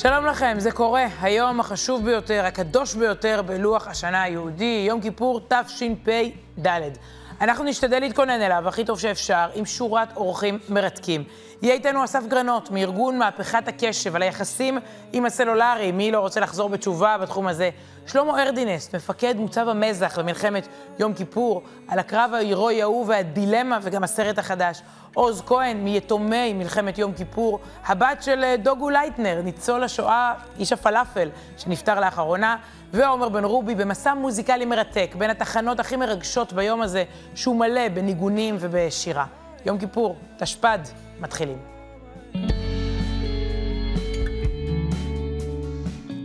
שלום לכם, זה קורה. היום החשוב ביותר, הקדוש ביותר בלוח השנה היהודי, יום כיפור תשפ"ד. אנחנו נשתדל להתכונן אליו הכי טוב שאפשר, עם שורת אורחים מרתקים. יהיה איתנו אסף גרנות, מארגון מהפכת הקשב, על היחסים עם הסלולרי, מי לא רוצה לחזור בתשובה בתחום הזה. שלמה ארדינס, מפקד מוצב המזח במלחמת יום כיפור, על הקרב ההירואי ההוא והדילמה וגם הסרט החדש. עוז כהן, מיתומי מלחמת יום כיפור, הבת של אה, דוגו לייטנר, ניצול השואה, איש הפלאפל, שנפטר לאחרונה, ועומר בן רובי במסע מוזיקלי מרתק, בין התחנות הכי מרגשות ביום הזה, שהוא מלא בניגונים ובשירה. יום כיפור, תשפ"ד, מתחילים.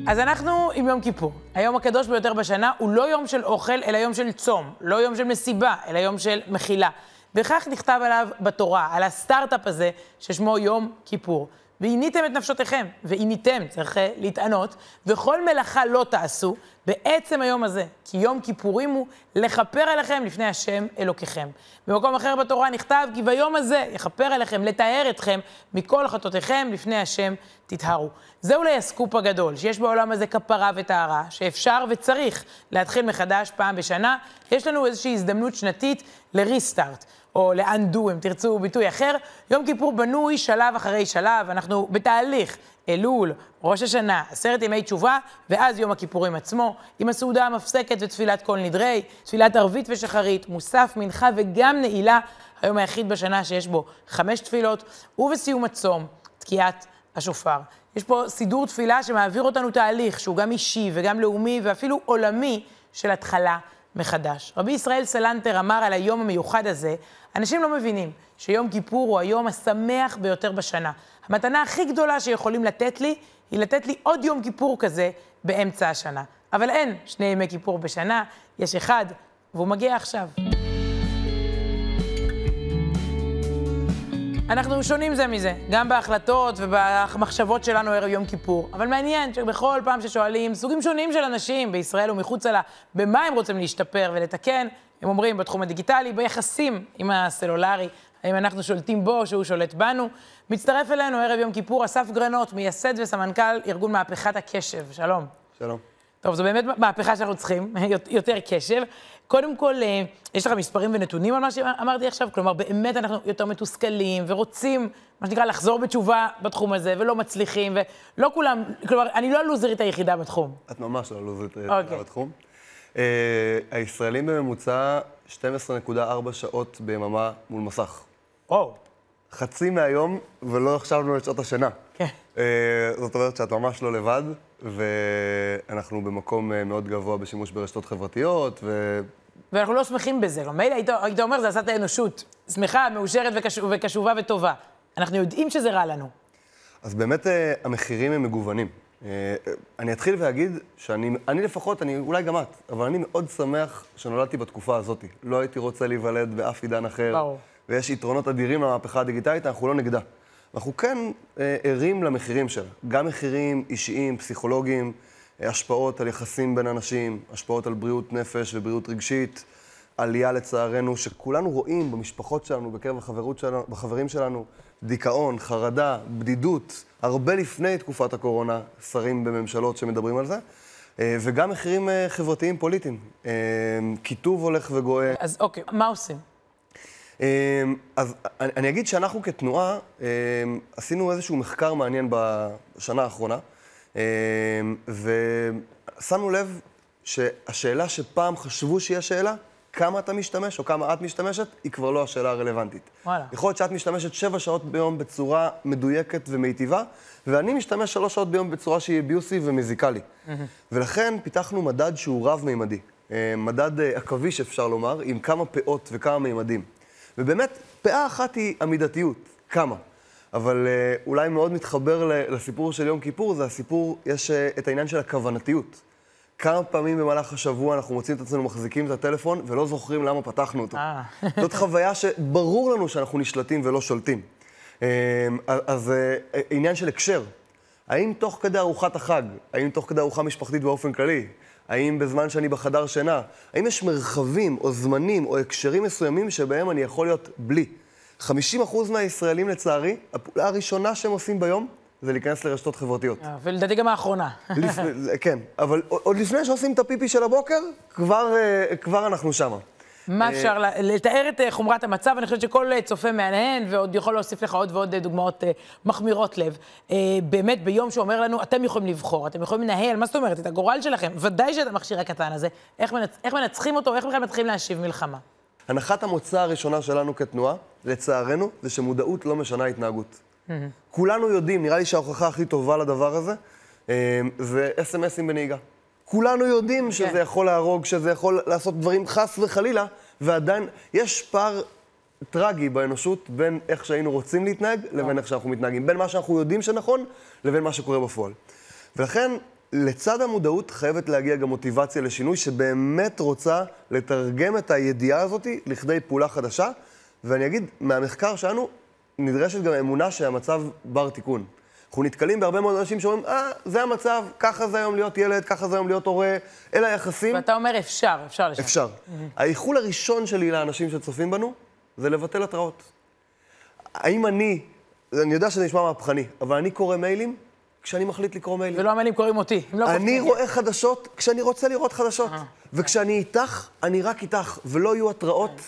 אז אנחנו עם יום כיפור. היום הקדוש ביותר בשנה הוא לא יום של אוכל, אלא יום של צום. לא יום של מסיבה, אלא יום של מחילה. וכך נכתב עליו בתורה, על הסטארט-אפ הזה, ששמו יום כיפור. ועיניתם את נפשותיכם, ועיניתם, צריך להתענות, וכל מלאכה לא תעשו בעצם היום הזה, כי יום כיפורים הוא לכפר עליכם לפני השם אלוקיכם. במקום אחר בתורה נכתב, כי ביום הזה יכפר עליכם, לתאר אתכם מכל חטאותיכם לפני השם תטהרו. זה אולי הסקופ הגדול, שיש בעולם הזה כפרה וטהרה, שאפשר וצריך להתחיל מחדש פעם בשנה. יש לנו איזושהי הזדמנות שנתית לריסטארט. או לאנדו, אם תרצו ביטוי אחר. יום כיפור בנוי שלב אחרי שלב, אנחנו בתהליך. אלול, ראש השנה, עשרת ימי תשובה, ואז יום הכיפורים עצמו, עם הסעודה המפסקת ותפילת כל נדרי, תפילת ערבית ושחרית, מוסף, מנחה וגם נעילה, היום היחיד בשנה שיש בו חמש תפילות, ובסיום הצום, תקיעת השופר. יש פה סידור תפילה שמעביר אותנו תהליך שהוא גם אישי וגם לאומי ואפילו עולמי של התחלה מחדש. רבי ישראל סלנטר אמר על היום המיוחד הזה, אנשים לא מבינים שיום כיפור הוא היום השמח ביותר בשנה. המתנה הכי גדולה שיכולים לתת לי, היא לתת לי עוד יום כיפור כזה באמצע השנה. אבל אין שני ימי כיפור בשנה, יש אחד, והוא מגיע עכשיו. אנחנו שונים זה מזה, גם בהחלטות ובמחשבות שלנו ערב יום כיפור. אבל מעניין שבכל פעם ששואלים סוגים שונים של אנשים בישראל ומחוצה לה, במה הם רוצים להשתפר ולתקן, הם אומרים בתחום הדיגיטלי, ביחסים עם הסלולרי, האם אנחנו שולטים בו או שהוא שולט בנו. מצטרף אלינו ערב יום כיפור אסף גרנות, מייסד וסמנכ"ל ארגון מהפכת הקשב. שלום. שלום. טוב, זו באמת מהפכה שאנחנו צריכים, יותר קשב. קודם כל, אה, יש לך מספרים ונתונים על מה שאמרתי עכשיו? כלומר, באמת אנחנו יותר מתוסכלים ורוצים, מה שנקרא, לחזור בתשובה בתחום הזה, ולא מצליחים, ולא כולם, כלומר, אני לא הלוזרית היחידה בתחום. את ממש לא הלוזרית היחידה okay. אוקיי. בתחום. Uh, הישראלים בממוצע 12.4 שעות ביממה מול מסך. או. Oh. חצי מהיום, ולא החשבנו את שעות השינה. כן. Okay. Uh, זאת אומרת שאת ממש לא לבד. ואנחנו במקום אה, מאוד גבוה בשימוש ברשתות חברתיות, ו... ואנחנו לא שמחים בזה. לא, מילא היית, היית אומר, זה עשה את האנושות. שמחה, מאושרת וקשוב, וקשובה וטובה. אנחנו יודעים שזה רע לנו. אז באמת אה, המחירים הם מגוונים. אה, אני אתחיל ואגיד שאני, אני לפחות, אני, אולי גם את, אבל אני מאוד שמח שנולדתי בתקופה הזאת. לא הייתי רוצה להיוולד באף עידן אחר. ברור. ויש יתרונות אדירים למהפכה הדיגיטלית, אנחנו לא נגדה. אנחנו כן אה, ערים למחירים שלה, גם מחירים אישיים, פסיכולוגיים, השפעות על יחסים בין אנשים, השפעות על בריאות נפש ובריאות רגשית, עלייה לצערנו, שכולנו רואים במשפחות שלנו, בקרב החברות שלנו, בחברים שלנו, דיכאון, חרדה, בדידות, הרבה לפני תקופת הקורונה, שרים בממשלות שמדברים על זה. אה, וגם מחירים חברתיים פוליטיים. קיטוב הולך וגואה. אז אוקיי, מה עושים? אז אני אגיד שאנחנו כתנועה עשינו איזשהו מחקר מעניין בשנה האחרונה, ושמנו לב שהשאלה שפעם חשבו שהיא השאלה, כמה אתה משתמש או כמה את משתמשת, היא כבר לא השאלה הרלוונטית. וואלה. יכול להיות שאת משתמשת שבע שעות ביום בצורה מדויקת ומיטיבה, ואני משתמש שלוש שעות ביום בצורה שהיא אביוסי ומזיקה לי. Mm-hmm. ולכן פיתחנו מדד שהוא רב-מימדי. מדד אה, עכביש, אפשר לומר, עם כמה פאות וכמה מימדים. ובאמת, פאה אחת היא המידתיות, כמה. אבל אה, אולי מאוד מתחבר לסיפור של יום כיפור, זה הסיפור, יש אה, את העניין של הכוונתיות. כמה פעמים במהלך השבוע אנחנו מוצאים את עצמנו מחזיקים את הטלפון ולא זוכרים למה פתחנו אותו. אה. זאת חוויה שברור לנו שאנחנו נשלטים ולא שולטים. אז עניין של הקשר. האם תוך כדי ארוחת החג, האם תוך כדי ארוחה משפחתית באופן כללי, האם בזמן שאני בחדר שינה, האם יש מרחבים או זמנים או הקשרים מסוימים שבהם אני יכול להיות בלי? 50% מהישראלים, לצערי, הפעולה הראשונה שהם עושים ביום זה להיכנס לרשתות חברתיות. אה, ולדעתי גם האחרונה. לפ- כן, אבל עוד לפני שעושים את הפיפי של הבוקר, כבר, אה, כבר אנחנו שמה. מה אפשר ל- לתאר את אה, חומרת המצב? אני חושבת שכל אה, צופה מהנהן, ועוד יכול להוסיף לך עוד ועוד אה, דוגמאות אה, מחמירות לב. אה, באמת, ביום שאומר לנו, אתם יכולים לבחור, אתם יכולים לנהל, מה זאת אומרת? את הגורל שלכם. ודאי שאת המכשיר הקטן הזה. איך, מנצ... איך מנצחים אותו? איך בכלל מתחילים להשיב מלחמה? הנחת המוצא הראשונה שלנו כתנועה, לצערנו, זה שמודעות לא משנה התנהגות. כולנו יודעים, נראה לי שההוכחה הכי טובה לדבר הזה, אה, זה אס.אם.אסים בנהיגה. כולנו יודעים שזה כן. יכול להרוג, שזה יכול לעשות דברים חס וחלילה, ועדיין יש פער טרגי באנושות בין איך שהיינו רוצים להתנהג לבין איך שאנחנו מתנהגים. בין מה שאנחנו יודעים שנכון לבין מה שקורה בפועל. ולכן, לצד המודעות חייבת להגיע גם מוטיבציה לשינוי שבאמת רוצה לתרגם את הידיעה הזאת לכדי פעולה חדשה. ואני אגיד, מהמחקר שלנו נדרשת גם אמונה שהמצב בר תיקון. אנחנו נתקלים בהרבה מאוד אנשים שאומרים, אה, זה המצב, ככה זה היום להיות ילד, ככה זה היום להיות הורה, אלה היחסים. ואתה אומר, אפשר, אפשר לשם. אפשר. האיחול הראשון שלי לאנשים שצופים בנו, זה לבטל התראות. האם אני, אני יודע שזה נשמע מהפכני, אבל אני קורא מיילים כשאני מחליט לקרוא מיילים. ולא המיילים קוראים אותי. לא אני קופצים. רואה חדשות כשאני רוצה לראות חדשות. וכשאני איתך, אני רק איתך, ולא יהיו התראות.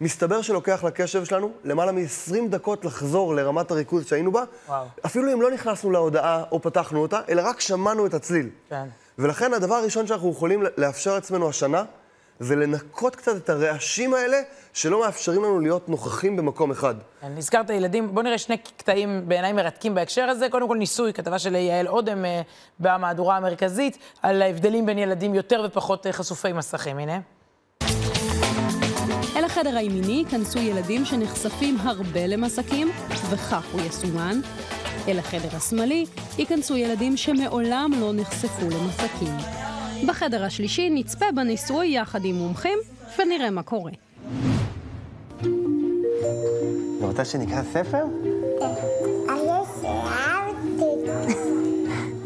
מסתבר שלוקח לקשב שלנו למעלה מ-20 דקות לחזור לרמת הריכוז שהיינו בה, וואו. אפילו אם לא נכנסנו להודעה או פתחנו אותה, אלא רק שמענו את הצליל. כן. ולכן הדבר הראשון שאנחנו יכולים לאפשר לעצמנו השנה, זה לנקות קצת את הרעשים האלה שלא מאפשרים לנו להיות נוכחים במקום אחד. כן, נזכרת ילדים, בוא נראה שני קטעים בעיניי מרתקים בהקשר הזה. קודם כל ניסוי, כתבה של יעל אודם אה, במהדורה המרכזית, על ההבדלים בין ילדים יותר ופחות אה, חשופי מסכים. הנה. אל החדר הימיני ייכנסו ילדים שנחשפים הרבה למסכים, וכך הוא יסומן. אל החדר השמאלי ייכנסו ילדים שמעולם לא נחשפו למסכים. בחדר השלישי נצפה בניסוי יחד עם מומחים, ונראה מה קורה. רוצה שנקרא ספר?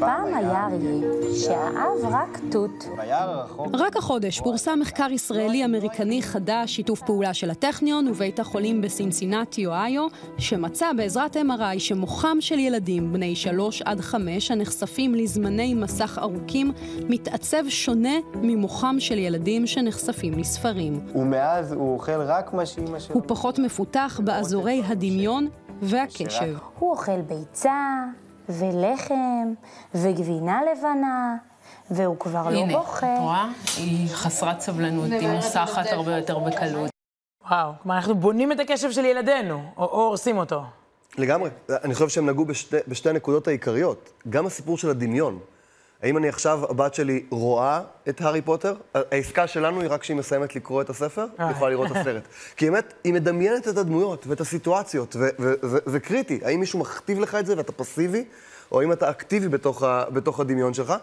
פעם היה אריה שאהב רק תות. רק החודש פורסם מחקר ישראלי-אמריקני חדש, שיתוף פעולה של הטכניון ובית החולים בסינסינטי, אוהיו, שמצא בעזרת MRI שמוחם של ילדים בני 3 עד 5 הנחשפים לזמני מסך ארוכים מתעצב שונה ממוחם של ילדים שנחשפים לספרים. ומאז הוא אוכל רק מה שאימא שלו. הוא פחות מפותח באזורי הדמיון והקשב. הוא אוכל ביצה, ולחם, וגבינה לבנה, והוא כבר לא הנה, בוכה. את רואה? היא חסרת סבלנות, היא מוסחת הרבה יותר בקלות. וואו, כלומר, אנחנו בונים את הקשב של ילדינו, או, או הורסים אותו. לגמרי. אני חושב שהם נגעו בשתי, בשתי הנקודות העיקריות. גם הסיפור של הדמיון. האם אני עכשיו, הבת שלי רואה את הארי פוטר? העסקה שלנו היא רק כשהיא מסיימת לקרוא את הספר, היא יכולה לראות את הסרט. כי באמת, היא מדמיינת את הדמויות ואת הסיטואציות, וזה קריטי. האם מישהו מכתיב לך את זה ואתה פסיבי, או האם אתה אקטיבי בתוך, ה, בתוך הדמיון שלך?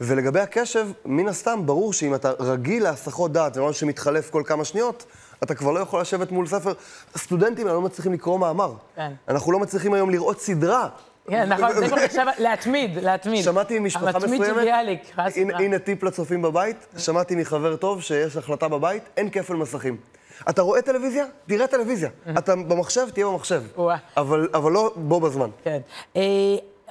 ולגבי הקשב, מן הסתם, ברור שאם אתה רגיל להסחות דעת, ומשהו שמתחלף כל כמה שניות, אתה כבר לא יכול לשבת מול ספר. הסטודנטים האלה לא מצליחים לקרוא מאמר. כן. אנחנו לא מצליחים היום לראות סדרה. כן, נכון, זה כבר נחשב להתמיד, להתמיד. שמעתי ממשפחה המתמיד של מסוימת, ביאליק, חס וחלילה. הנה טיפ לצופים בבית, שמעתי מחבר טוב שיש החלטה בבית, אין כפל מסכים. אתה רואה טלוויזיה? תראה טלוויזיה. אתה במחשב? תהיה במחשב. אבל, אבל לא בו בזמן. כן.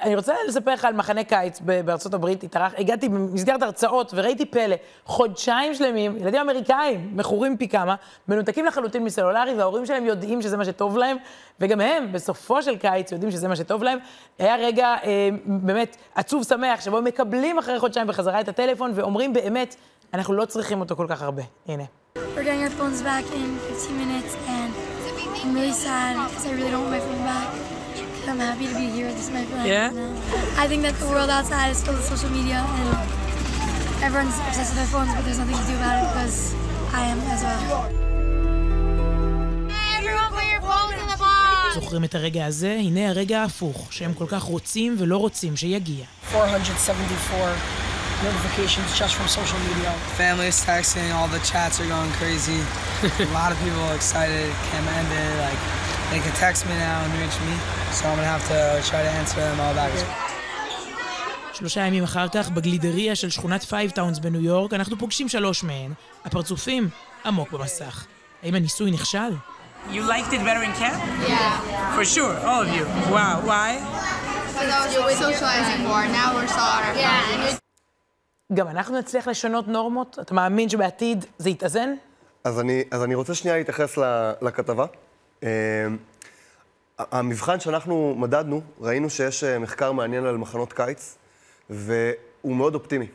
אני רוצה לספר לך על מחנה קיץ בארצות הברית, התארח, הגעתי במסגרת הרצאות וראיתי פלא, חודשיים שלמים, ילדים אמריקאים, מכורים פי כמה, מנותקים לחלוטין מסלולרי, וההורים שלהם יודעים שזה מה שטוב להם, וגם הם, בסופו של קיץ, יודעים שזה מה שטוב להם. היה רגע אה, באמת עצוב שמח, שבו הם מקבלים אחרי חודשיים בחזרה את הטלפון, ואומרים באמת, אנחנו לא צריכים אותו כל כך הרבה. הנה. We're getting our phones back in 15 minutes, and I'm really sad because I really don't want my phone back. But I'm happy to be here. This is my phone. Yeah? now. I think that the world outside is filled with social media, and everyone's obsessed with their phones, but there's nothing to do about it because I am as well. Everyone put your phones in the box! זוכרים את הרגע הזה? הנה הרגע ההפוך, שהם כל כך רוצים ולא רוצים שיגיע. 474 notifications just from social media. Family is texting, all the chats are going crazy. a lot of people are excited. Cam ended, like they can text me now and reach me, so I'm gonna have to try to answer them all back. שלושה ימים אחר כך, בגלידריה של שכונת פייבטאונס בניו יורק, אנחנו פוגשים שלוש מהן. הפרצופים עמוק במסך. האם הניסוי נכשל? You liked it better in camp? Yeah. For sure, all of you. Wow, why? because I was socializing more. Now we're still on our phones. גם אנחנו נצליח לשנות נורמות? אתה מאמין שבעתיד זה יתאזן? אז אני, אז אני רוצה שנייה להתייחס לכתבה. אה, המבחן שאנחנו מדדנו, ראינו שיש אה, מחקר מעניין על מחנות קיץ, והוא מאוד אופטימי.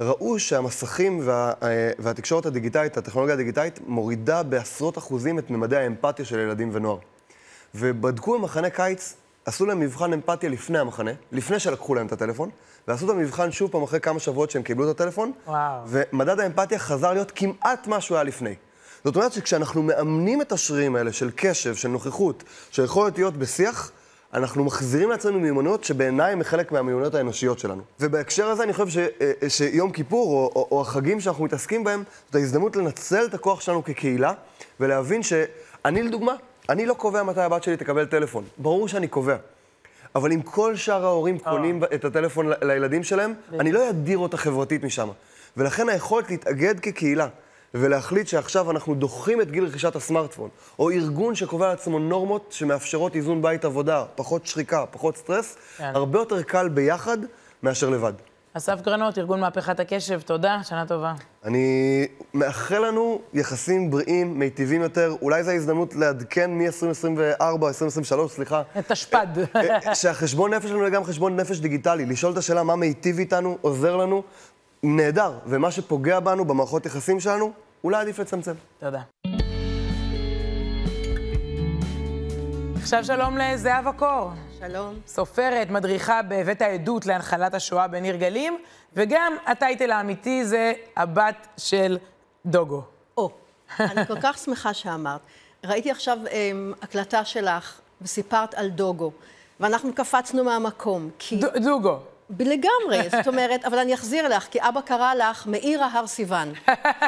ראו שהמסכים וה, אה, והתקשורת הדיגיטלית, הטכנולוגיה הדיגיטלית, מורידה בעשרות אחוזים את ממדי האמפתיה של ילדים ונוער. ובדקו במחנה קיץ, עשו להם מבחן אמפתיה לפני המחנה, לפני שלקחו להם את הטלפון, ועשו את המבחן שוב פעם אחרי כמה שבועות שהם קיבלו את הטלפון, וואו. ומדד האמפתיה חזר להיות כמעט מה שהוא היה לפני. זאת אומרת שכשאנחנו מאמנים את השרירים האלה של קשב, של נוכחות, של יכולת להיות בשיח, אנחנו מחזירים לעצמנו מיומנויות שבעיניי הם חלק מהמיומנויות האנושיות שלנו. ובהקשר הזה אני חושב ש, אה, שיום כיפור, או, או, או החגים שאנחנו מתעסקים בהם, זאת ההזדמנות לנצל את הכוח שלנו כקהילה, ולהבין שאני, לדוגמה, אני לא קובע מתי הבת שלי תקבל טלפון. ברור שאני קובע. אבל אם כל שאר ההורים קונים את הטלפון לילדים שלהם, אני לא אדיר אותה חברתית משם. ולכן היכולת להתאגד כקהילה ולהחליט שעכשיו אנחנו דוחים את גיל רכישת הסמארטפון, או ארגון שקובע לעצמו נורמות שמאפשרות איזון בית עבודה, פחות שחיקה, פחות סטרס, כן. הרבה יותר קל ביחד מאשר לבד. אסף גרנות, ארגון מהפכת הקשב, תודה, שנה טובה. אני מאחל לנו יחסים בריאים, מיטיבים יותר. אולי זו ההזדמנות לעדכן מ-2024, 2023, סליחה. תשפ"ד. אה, שהחשבון נפש שלנו יהיה גם חשבון נפש דיגיטלי. לשאול את השאלה מה מיטיב איתנו, עוזר לנו, נהדר. ומה שפוגע בנו, במערכות יחסים שלנו, אולי עדיף לצמצם. תודה. עכשיו שלום לזהבה קור. שלום. סופרת, מדריכה בבית העדות להנחלת השואה בניר גלים, וגם הטייטל האמיתי זה הבת של דוגו. או, אני כל כך שמחה שאמרת. ראיתי עכשיו um, הקלטה שלך, וסיפרת על דוגו, ואנחנו קפצנו מהמקום, כי... ד- דוגו. לגמרי, זאת אומרת, אבל אני אחזיר לך, כי אבא קרא לך מאירה הר סיוון.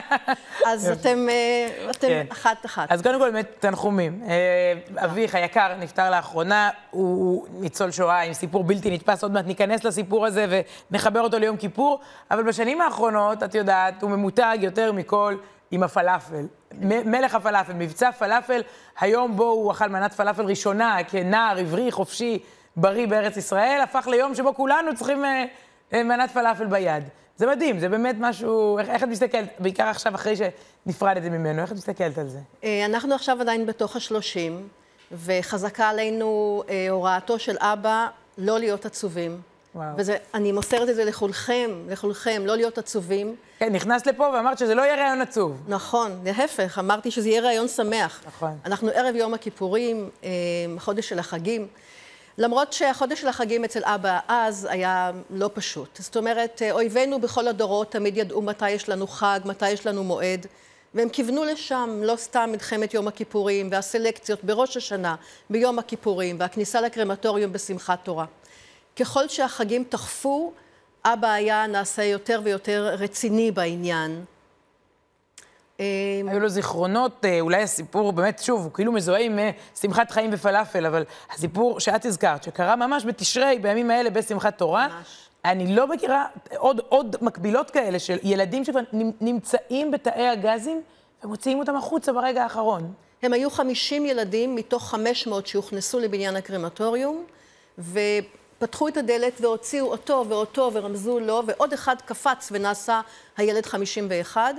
אז אתם, אה, אתם כן. אחת-אחת. אז קודם כל, באמת, תנחומים. אה, אביך היקר נפטר לאחרונה, הוא ניצול שואה עם סיפור בלתי נתפס, עוד מעט ניכנס לסיפור הזה ונחבר אותו ליום כיפור, אבל בשנים האחרונות, את יודעת, הוא ממותג יותר מכל עם הפלאפל. מלך הפלאפל, מבצע פלאפל, היום בו הוא אכל מנת פלאפל ראשונה כנער עברי, חופשי, בריא בארץ ישראל, הפך ליום שבו כולנו צריכים אה, אה, מנת פלאפל ביד. זה מדהים, זה באמת משהו, איך, איך את מסתכלת, בעיקר עכשיו אחרי שנפרדתם ממנו, איך את מסתכלת על זה? אה, אנחנו עכשיו עדיין בתוך השלושים, וחזקה עלינו אה, הוראתו של אבא לא להיות עצובים. וואו. וזה, אני מוסרת את זה לכולכם, לכולכם, לא להיות עצובים. כן, נכנסת לפה ואמרת שזה לא יהיה רעיון עצוב. נכון, להפך, אמרתי שזה יהיה רעיון שמח. נכון. אנחנו ערב יום הכיפורים, אה, חודש של החגים. למרות שהחודש של החגים אצל אבא אז היה לא פשוט. זאת אומרת, אה, אויבינו בכל הדורות תמיד ידעו מתי יש לנו חג, מתי יש לנו מועד, והם כיוונו לשם, לא סתם מלחמת יום הכיפורים והסלקציות בראש השנה, ביום הכיפורים, והכניסה לקרמטוריום בשמחת תורה. ככל שהחגים תכפו, אבא היה נעשה יותר ויותר רציני בעניין. היו לו זיכרונות, אה, אולי הסיפור, באמת, שוב, הוא כאילו מזוהה עם אה, שמחת חיים ופלאפל, אבל הסיפור שאת הזכרת, שקרה ממש בתשרי, בימים האלה, בשמחת תורה, ממש. אני לא מכירה עוד, עוד מקבילות כאלה של ילדים שכבר נמ- נמצאים בתאי הגזים ומוציאים אותם החוצה ברגע האחרון. הם היו 50 ילדים מתוך 500 שהוכנסו לבניין הקרמטוריום, ופתחו את הדלת והוציאו אותו ואותו ורמזו לו, ועוד אחד קפץ ונעשה הילד 51,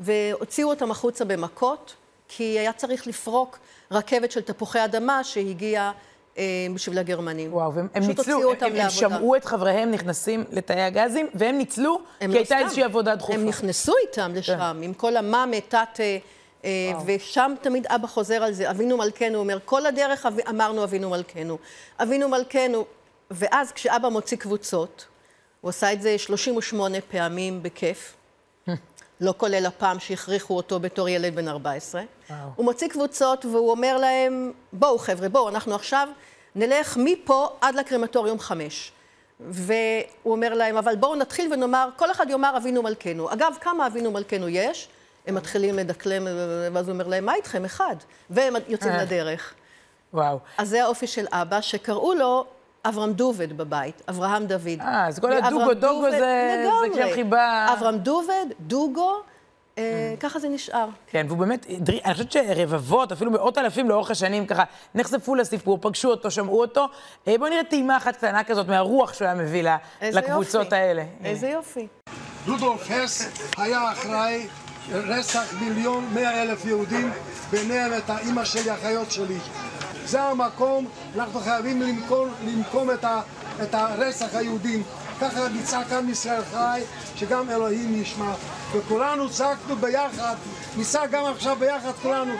והוציאו אותם החוצה במכות, כי היה צריך לפרוק רכבת של תפוחי אדמה שהגיעה אה, בשביל הגרמנים. וואו, והם הם ניצלו, הם, הם לעבודה. שמעו את חבריהם נכנסים לתאי הגזים, והם ניצלו, הם כי לא הייתה סתם. איזושהי עבודה דחופה. הם נכנסו איתם לשם, עם כל המאמה, תת... אה, אה, ושם תמיד אבא חוזר על זה, אבינו מלכנו, אומר, כל הדרך אב- אמרנו אבינו מלכנו. אבינו מלכנו, ואז כשאבא מוציא קבוצות, הוא עשה את זה 38 פעמים בכיף, לא כולל הפעם שהכריחו אותו בתור ילד בן 14. וואו. הוא מוציא קבוצות והוא אומר להם, בואו חבר'ה, בואו, אנחנו עכשיו נלך מפה עד לקרמטוריום חמש. והוא אומר להם, אבל בואו נתחיל ונאמר, כל אחד יאמר אבינו מלכנו. אגב, כמה אבינו מלכנו יש? הם מתחילים לדקלם, ואז הוא אומר להם, מה איתכם? אחד. והם יוצאים אה. לדרך. וואו. אז זה האופי של אבא, שקראו לו אברהם דובד בבית, אברהם דוד. אה, אז כל הדוגו דוגו זה- זה. כשם חיבה- אברהם דובד, דוגו, אה, ככה זה נשאר. כן, והוא באמת, אני חושבת שרבבות, אפילו מאות אלפים לאורך השנים, ככה, נחשפו לסיפור, פגשו אותו, שמעו אותו. אה, בואו נראה טעימה אחת קטנה כזאת מהרוח שהוא היה מביא לקבוצות. האלה. איזה יופי. רודולף הס היה אחראי לרצח מיליון מאה אלף יהודים, ביניהם את האימא שלי, האחיות שלי. זה המקום, אנחנו חייבים למכור, למקום את, ה, את הרצח היהודים. ככה נצעק עם ישראל חי, שגם אלוהים ישמע. וכולנו צעקנו ביחד, נצעק גם עכשיו ביחד כולנו.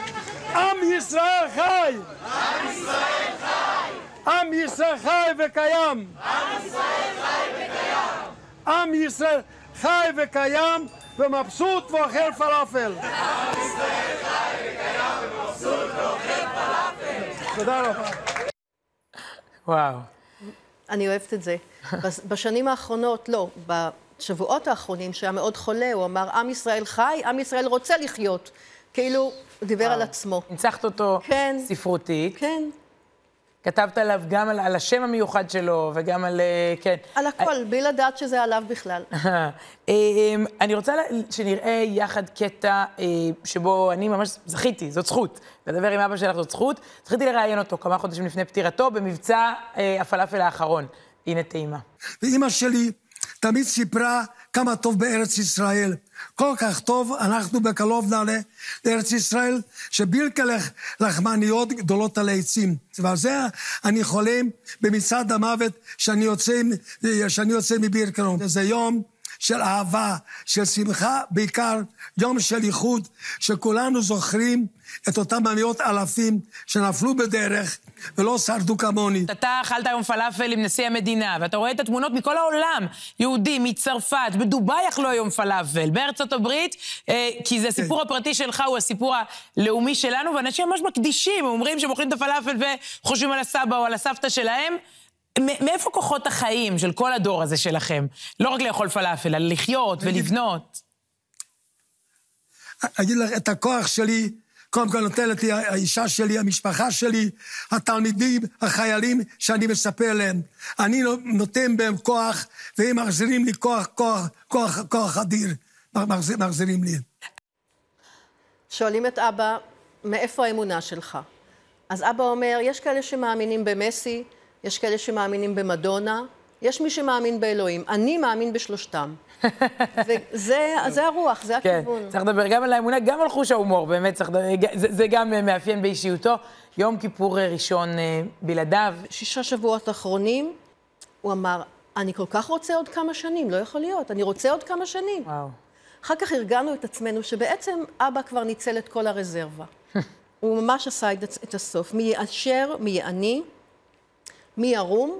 עם ישראל חי! עם ישראל חי! עם ישראל חי וקיים! עם ישראל חי וקיים ומבסוט ואוכל פלאפל. עם ישראל חי וקיים ומבסוט ואוכל פלאפל. תודה רבה. וואו. אני אוהבת את זה. בש- בשנים האחרונות, לא, בשבועות האחרונים, שהיה מאוד חולה, הוא אמר, עם ישראל חי, עם ישראל רוצה לחיות. כאילו, הוא דיבר על עצמו. ניצחת אותו כן. ספרותית. כן. כתבת עליו גם על, על השם המיוחד שלו, וגם על... אה, כן. על הכל, בלי לדעת שזה עליו בכלל. אמ, אני רוצה לה- שנראה יחד קטע אה, שבו אני ממש זכיתי, זאת זכות, לדבר עם אבא שלך זאת זכות. זכיתי לראיין אותו כמה חודשים לפני פטירתו במבצע אה, הפלאפל האחרון. הנה טעימה. ואימא שלי תמיד סיפרה כמה טוב בארץ ישראל. כל כך טוב, אנחנו בקרוב נעלה לארץ ישראל, שבילקה לח, לחמניות גדולות על העצים. ועל זה אני חולם במצעד המוות שאני יוצא, שאני יוצא מבירקלון. זה יום של אהבה, של שמחה, בעיקר יום של איחוד, שכולנו זוכרים את אותם מאות אלפים שנפלו בדרך ולא שרדו כמוני. אתה אכלת היום פלאפל עם נשיא המדינה, ואתה רואה את התמונות מכל העולם. יהודים, מצרפת, בדובאי אכלו היום פלאפל, בארצות הברית, אה, כי זה הסיפור הפרטי שלך, הוא הסיפור הלאומי שלנו, ואנשים ממש מקדישים, אומרים שהם אוכלים את הפלאפל וחושבים על הסבא או על הסבתא שלהם. מאיפה כוחות החיים של כל הדור הזה שלכם? לא רק לאכול פלאפל, אלא לחיות ולבנות. אגיד לך, את הכוח שלי, קודם כל נותנת לי האישה שלי, המשפחה שלי, התלמידים, החיילים שאני מספר להם. אני נותן בהם כוח, והם מחזירים לי כוח, כוח, כוח, כוח אדיר. מחזיר, מחזירים לי. שואלים את אבא, מאיפה האמונה שלך? אז אבא אומר, יש כאלה שמאמינים במסי, יש כאלה שמאמינים במדונה, יש מי שמאמין באלוהים. אני מאמין בשלושתם. וזה זה הרוח, זה כן, הכיוון. צריך לדבר גם על האמונה, גם על חוש ההומור, באמת צריך לדבר, זה, זה גם אה, מאפיין באישיותו. יום כיפור אה, ראשון אה, בלעדיו. שישה שבועות אחרונים, הוא אמר, אני כל כך רוצה עוד כמה שנים, לא יכול להיות, אני רוצה עוד כמה שנים. וואו. אחר כך הרגענו את עצמנו שבעצם אבא כבר ניצל את כל הרזרבה. הוא ממש עשה את, את הסוף. מי יאשר, מי יעני, מי ירום,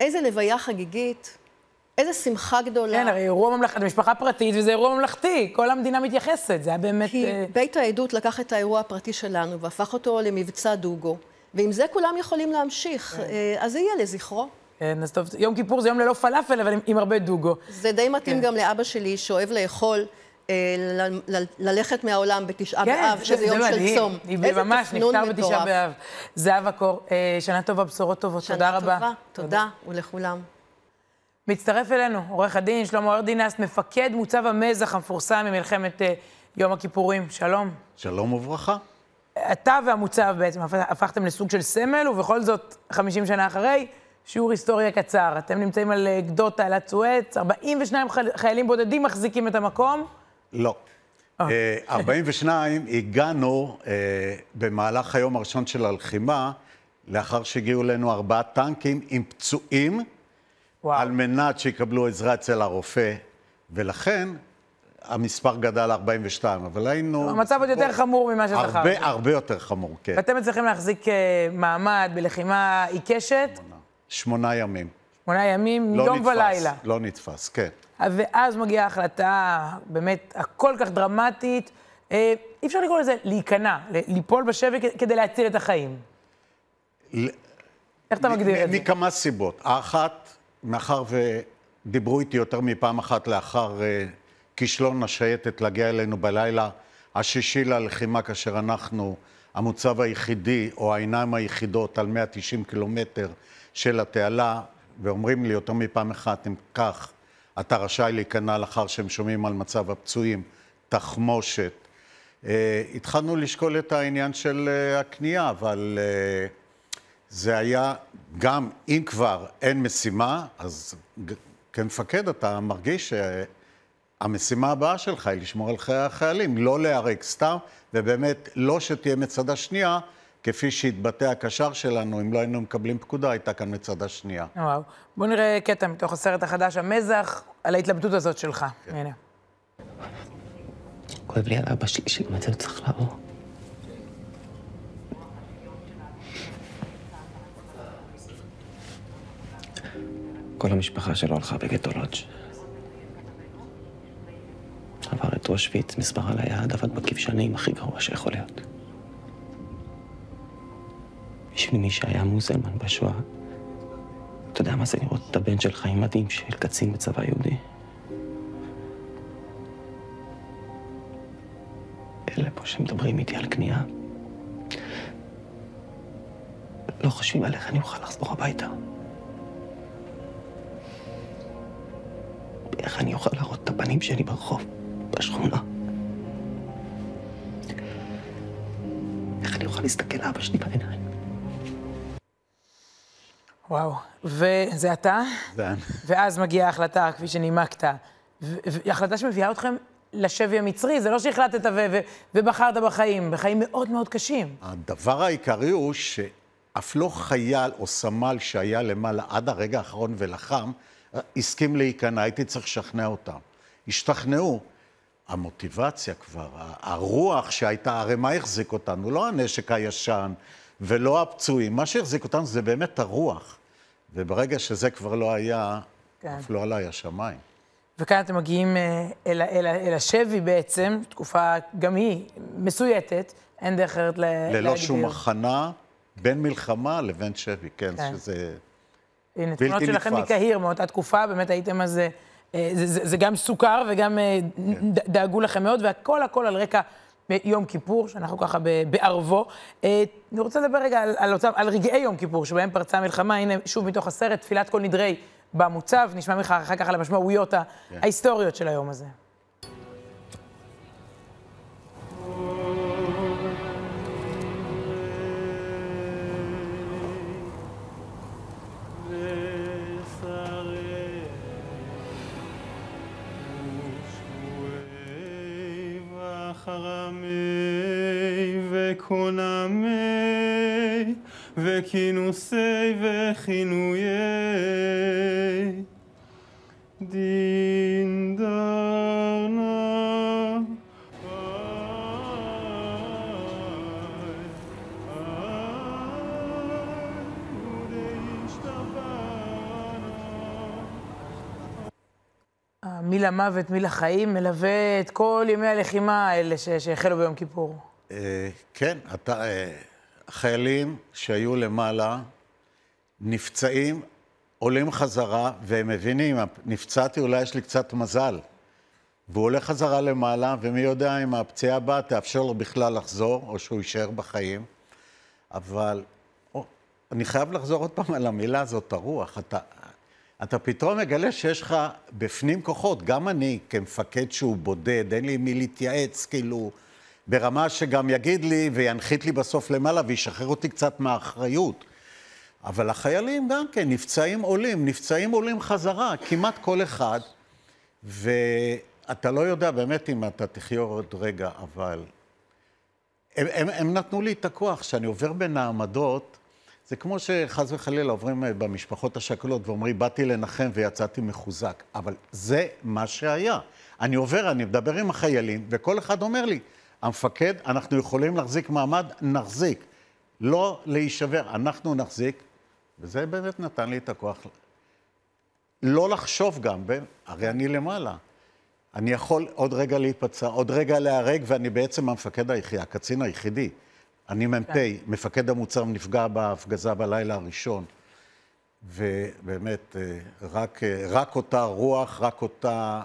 איזה לוויה חגיגית, איזה שמחה גדולה. כן, הרי אירוע ממלכתי, משפחה פרטית, וזה אירוע ממלכתי, כל המדינה מתייחסת, זה היה באמת... כי אה, בית העדות לקח את האירוע הפרטי שלנו והפך אותו למבצע דוגו. ועם זה כולם יכולים להמשיך, אה, אז זה יהיה לזכרו. כן, אז טוב, יום כיפור זה יום ללא פלאפל, אבל עם, עם הרבה דוגו. זה די מתאים כן. גם לאבא שלי, שאוהב לאכול, אה, ללכת מהעולם בתשעה כן, באב, זה- שזה זה יום של מדהים. צום. היא איזה ממש תפנון נפטר בתשעה. באב. זהבה קור, שנה טובה, בשורות טובות, תודה רבה. טובה, תודה, ולכולם. מצטרף אלינו עורך הדין שלמה ארדינס, מפקד מוצב המזח המפורסם ממלחמת אה, יום הכיפורים. שלום. שלום וברכה. אתה והמוצב בעצם הפ- הפכתם לסוג של סמל, ובכל זאת, 50 שנה אחרי, שיעור היסטוריה קצר. אתם נמצאים על אה, גדות תעלת סואץ, 42 חייל- חיילים בודדים מחזיקים את המקום. לא. אה, 42 הגענו אה, במהלך היום הראשון של הלחימה, לאחר שהגיעו אלינו ארבעה טנקים עם פצועים, וואו. על מנת שיקבלו עזרה אצל הרופא, ולכן המספר גדל ל-42, אבל היינו... המצב עוד יותר חמור ממה שזכרתי. הרבה, הרבה יותר חמור, כן. ואתם מצליחים להחזיק אה, מעמד בלחימה עיקשת, שמונה ימים. שמונה ימים, לא יום נתפס, ולילה. לא נתפס, כן. ואז מגיעה ההחלטה באמת הכל כך דרמטית, אה, אי אפשר לקרוא לזה להיכנע, ליפול בשבי כדי להציל את החיים. ל- איך אתה מגדיר את זה? מכמה סיבות. האחת, מאחר ודיברו איתי יותר מפעם אחת לאחר אה, כישלון השייטת להגיע אלינו בלילה השישי ללחימה, כאשר אנחנו המוצב היחידי, או העיניים היחידות על 190 קילומטר של התעלה, ואומרים לי יותר מפעם אחת, אם כך, אתה רשאי להיכנע לאחר שהם שומעים על מצב הפצועים, תחמושת. אה, התחלנו לשקול את העניין של אה, הקנייה, אבל אה, זה היה גם, אם כבר אין משימה, אז כמפקד אתה מרגיש שהמשימה הבאה שלך היא לשמור על חיי החיילים, לא להיהרג סתם, ובאמת לא שתהיה מצדה שנייה, כפי שהתבטא הקשר שלנו, אם לא היינו מקבלים פקודה, הייתה כאן מצדה שנייה. וואו. בואו נראה קטע מתוך הסרט החדש, המזח, על ההתלבטות הזאת שלך. הנה. כואב לי על אבא שלי שגם את זה הוא צריך לעבור. כל המשפחה שלו הלכה בגטו לודג'. עבר את אושוויץ, מספר על היד, עבד בכבשנים הכי גרוע שיכול להיות. בשביל מי שהיה מוזלמן בשואה, אתה יודע מה זה לראות את הבן שלך עם מדים של קצין בצבא יהודי? אלה פה שמדברים איתי על כניעה, לא חושבים על איך אני אוכל לחזור הביתה. איך אני אוכל להראות את הפנים שלי ברחוב, בשכונה. איך אני אוכל להסתכל לאבא שלי בעיניים. וואו. וזה אתה? זה אני. ואז מגיעה ההחלטה, כפי שנימקת. החלטה שמביאה אתכם לשבי המצרי, זה לא שהחלטת ו- ו- ובחרת בחיים, בחיים מאוד מאוד קשים. הדבר העיקרי הוא שאף לא חייל או סמל שהיה למעלה עד הרגע האחרון ולחם, הסכים להיכנע, הייתי צריך לשכנע אותם. השתכנעו. המוטיבציה כבר, הרוח שהייתה, הרי מה החזיק אותנו? לא הנשק הישן ולא הפצועים, מה שהחזיק אותנו זה באמת הרוח. וברגע שזה כבר לא היה, כן. אף לא עליי השמיים. וכאן אתם מגיעים אה, אל, אל, אל השבי בעצם, תקופה גם היא מסויטת, אין דרך אחרת ל- להגדיר. ללא שום הכנה בין מלחמה לבין שבי, כן, כן. שזה הנה, בלתי תמונות שלכם. מקהיר מאותה תקופה, באמת הייתם אז... אה, זה, זה, זה גם סוכר וגם אה, כן. דאגו לכם מאוד, והכל הכל על רקע יום כיפור, שאנחנו ככה בערבו. אה, אני רוצה לדבר רגע על, על, על רגעי יום כיפור, שבהם פרצה המלחמה, הנה שוב מתוך הסרט, תפילת כל נדרי במוצב, נשמע ממך אחר כך על המשמעויות כן. ההיסטוריות של היום הזה. חרמי וקונמי וכינוסי וכינויי. דין מי למוות, מי לחיים, מלווה את כל ימי הלחימה האלה ש- שהחלו ביום כיפור. אה, כן, אתה, אה, החיילים שהיו למעלה נפצעים, עולים חזרה, והם מבינים, נפצעתי, אולי יש לי קצת מזל. והוא עולה חזרה למעלה, ומי יודע אם הפציעה הבאה תאפשר לו בכלל לחזור, או שהוא יישאר בחיים. אבל או, אני חייב לחזור עוד פעם על המילה הזאת, הרוח. אתה, אתה פתאום מגלה שיש לך בפנים כוחות. גם אני, כמפקד שהוא בודד, אין לי מי להתייעץ, כאילו, ברמה שגם יגיד לי וינחית לי בסוף למעלה וישחרר אותי קצת מהאחריות. אבל החיילים גם כן, נפצעים עולים, נפצעים עולים חזרה, כמעט כל אחד. ואתה לא יודע באמת אם אתה תחיה עוד רגע, אבל... הם, הם, הם נתנו לי את הכוח. כשאני עובר בין העמדות, זה כמו שחס וחלילה עוברים אה, במשפחות השכולות ואומרים, באתי לנחם ויצאתי מחוזק. אבל זה מה שהיה. אני עובר, אני מדבר עם החיילים, וכל אחד אומר לי, המפקד, אנחנו יכולים להחזיק מעמד, נחזיק. לא להישבר, אנחנו נחזיק. וזה באמת נתן לי את הכוח. לא לחשוב גם, הרי אני למעלה. אני יכול עוד רגע להיפצע, עוד רגע להיהרג, ואני בעצם המפקד היחידי, הקצין היחידי. אני מ"פ, מפקד המוצב נפגע בהפגזה בלילה הראשון. ובאמת, אה, רק, אה, רק אותה רוח, רק אותה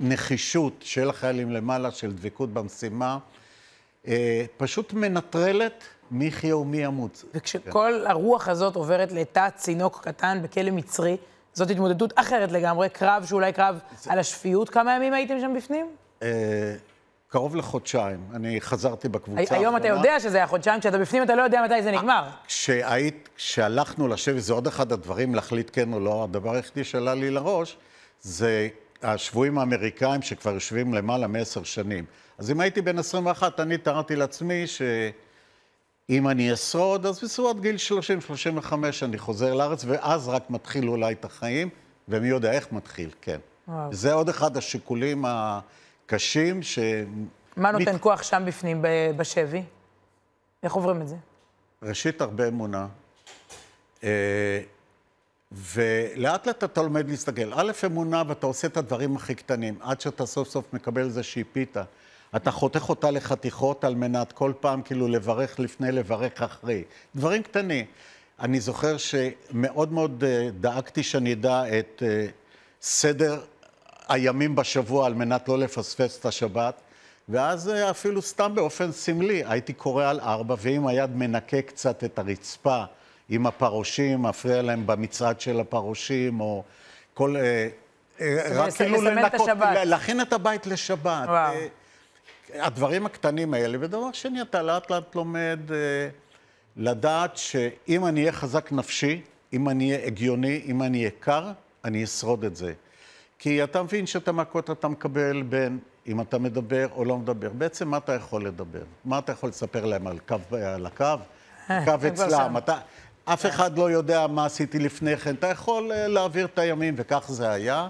נחישות של החיילים למעלה, של דבקות במשימה, אה, פשוט מנטרלת מי יחיה ומי ימות. וכשכל הרוח הזאת עוברת לתא צינוק קטן בכלא מצרי, זאת התמודדות אחרת לגמרי, קרב שאולי קרב על השפיות. כמה ימים הייתם שם בפנים? אה, קרוב לחודשיים. אני חזרתי בקבוצה האחרונה. היום אתה יודע שזה היה חודשיים, כשאתה בפנים אתה לא יודע מתי זה נגמר. כשהיית, כשהלכנו לשבת, זה עוד אחד הדברים להחליט כן או לא, הדבר היחידי שעלה לי לראש, זה השבויים האמריקאים שכבר יושבים למעלה מעשר שנים. אז אם הייתי בן 21, אני תיארתי לעצמי שאם אני אשרוד, אז בסביבות גיל 30-35 אני חוזר לארץ, ואז רק מתחיל אולי את החיים, ומי יודע איך מתחיל, כן. וואו. זה עוד אחד השיקולים הקשים ש... מה נותן מת- כוח שם בפנים, בשבי? איך עוברים את זה? ראשית, הרבה אמונה. אה, ולאט לאט אתה לומד להסתגל. א', אמונה, ואתה עושה את הדברים הכי קטנים, עד שאתה סוף סוף מקבל איזושהי פיתה. אתה חותך אותה לחתיכות על מנת כל פעם כאילו לברך לפני, לברך אחרי. דברים קטנים. אני זוכר שמאוד מאוד אה, דאגתי שאני אדע את אה, סדר הימים בשבוע על מנת לא לפספס את השבת, ואז אה, אפילו סתם באופן סמלי, הייתי קורא על ארבע, ועם היד מנקה קצת את הרצפה עם הפרושים, מפריע להם במצעד של הפרושים, או כל... אה, אה, רק כאילו לנקות. להכין את הבית לשבת. וואו. הדברים הקטנים האלה. ודבר שני, אתה לאט לאט לומד לדעת שאם אני אהיה חזק נפשי, אם אני אהיה הגיוני, אם אני אהיה קר, אני אשרוד את זה. כי אתה מבין שאת המכות אתה מקבל בין אם אתה מדבר או לא מדבר. בעצם מה אתה יכול לדבר? מה אתה יכול לספר להם על קו, על הקו? אה, הקו כבר אצלם. אתה, אף אחד לא יודע מה עשיתי לפני כן. אתה יכול אה, להעביר את הימים, וכך זה היה.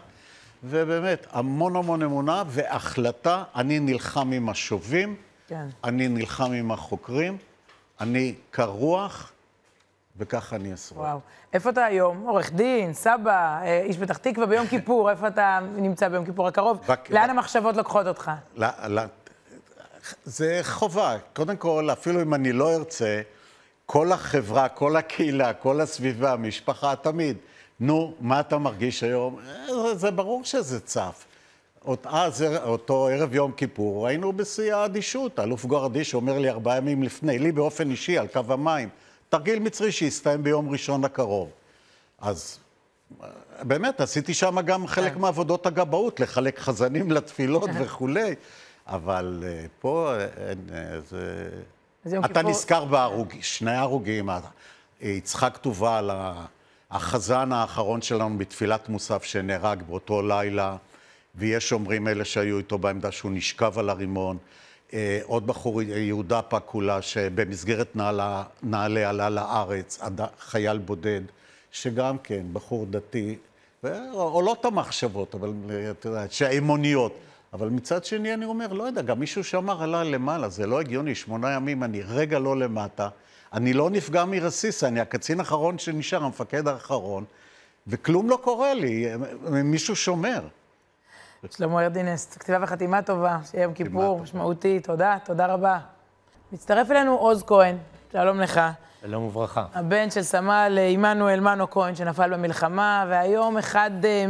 ובאמת, המון המון אמונה והחלטה, אני נלחם עם השובים, כן. אני נלחם עם החוקרים, אני קר רוח, וככה אני אשרוד. וואו. איפה אתה היום? עורך דין, סבא, אה, איש פתח תקווה ביום כיפור, איפה אתה נמצא ביום כיפור הקרוב? רק- לאן המחשבות לוקחות אותך? לא, לא, זה חובה. קודם כל, אפילו אם אני לא ארצה, כל החברה, כל הקהילה, כל הסביבה, המשפחה, תמיד, נו, מה אתה מרגיש היום? אה, זה, זה ברור שזה צף. אות- אז, אותו ערב יום כיפור, היינו בשיא האדישות. האלוף גורדיש אומר לי ארבעה ימים לפני, לי באופן אישי, על קו המים, תרגיל מצרי שיסתיים ביום ראשון הקרוב. אז אה, באמת, עשיתי שם גם חלק מעבודות הגבאות, לחלק חזנים לתפילות וכולי, אבל אה, פה אה, אין, אה, זה... אז יום אתה כיפור- נזכר בהרוג, שני ההרוגים, ה- יצחק תובל, החזן האחרון שלנו בתפילת מוסף שנהרג באותו לילה, ויש אומרים אלה שהיו איתו בעמדה שהוא נשכב על הרימון. אה, עוד בחור, יהודה פקולה, שבמסגרת נעלה, נעלה עלה לארץ, חייל בודד, שגם כן, בחור דתי, עולות המחשבות, אבל את יודעת, שהאמוניות. אבל מצד שני, אני אומר, לא יודע, גם מישהו שאמר עלה למעלה, זה לא הגיוני, שמונה ימים, אני רגע לא למטה, אני לא נפגע מרסיס, אני הקצין האחרון שנשאר, המפקד האחרון, וכלום לא קורה לי, מישהו שומר. שלמה ארדינס, כתיבה וחתימה טובה, שיהיה יום כיפור משמעותי, תודה, תודה רבה. מצטרף אלינו עוז כהן, שלום לך. שלום וברכה. הבן של סמל עמנואל מנו כהן, שנפל במלחמה, והיום אחד אה,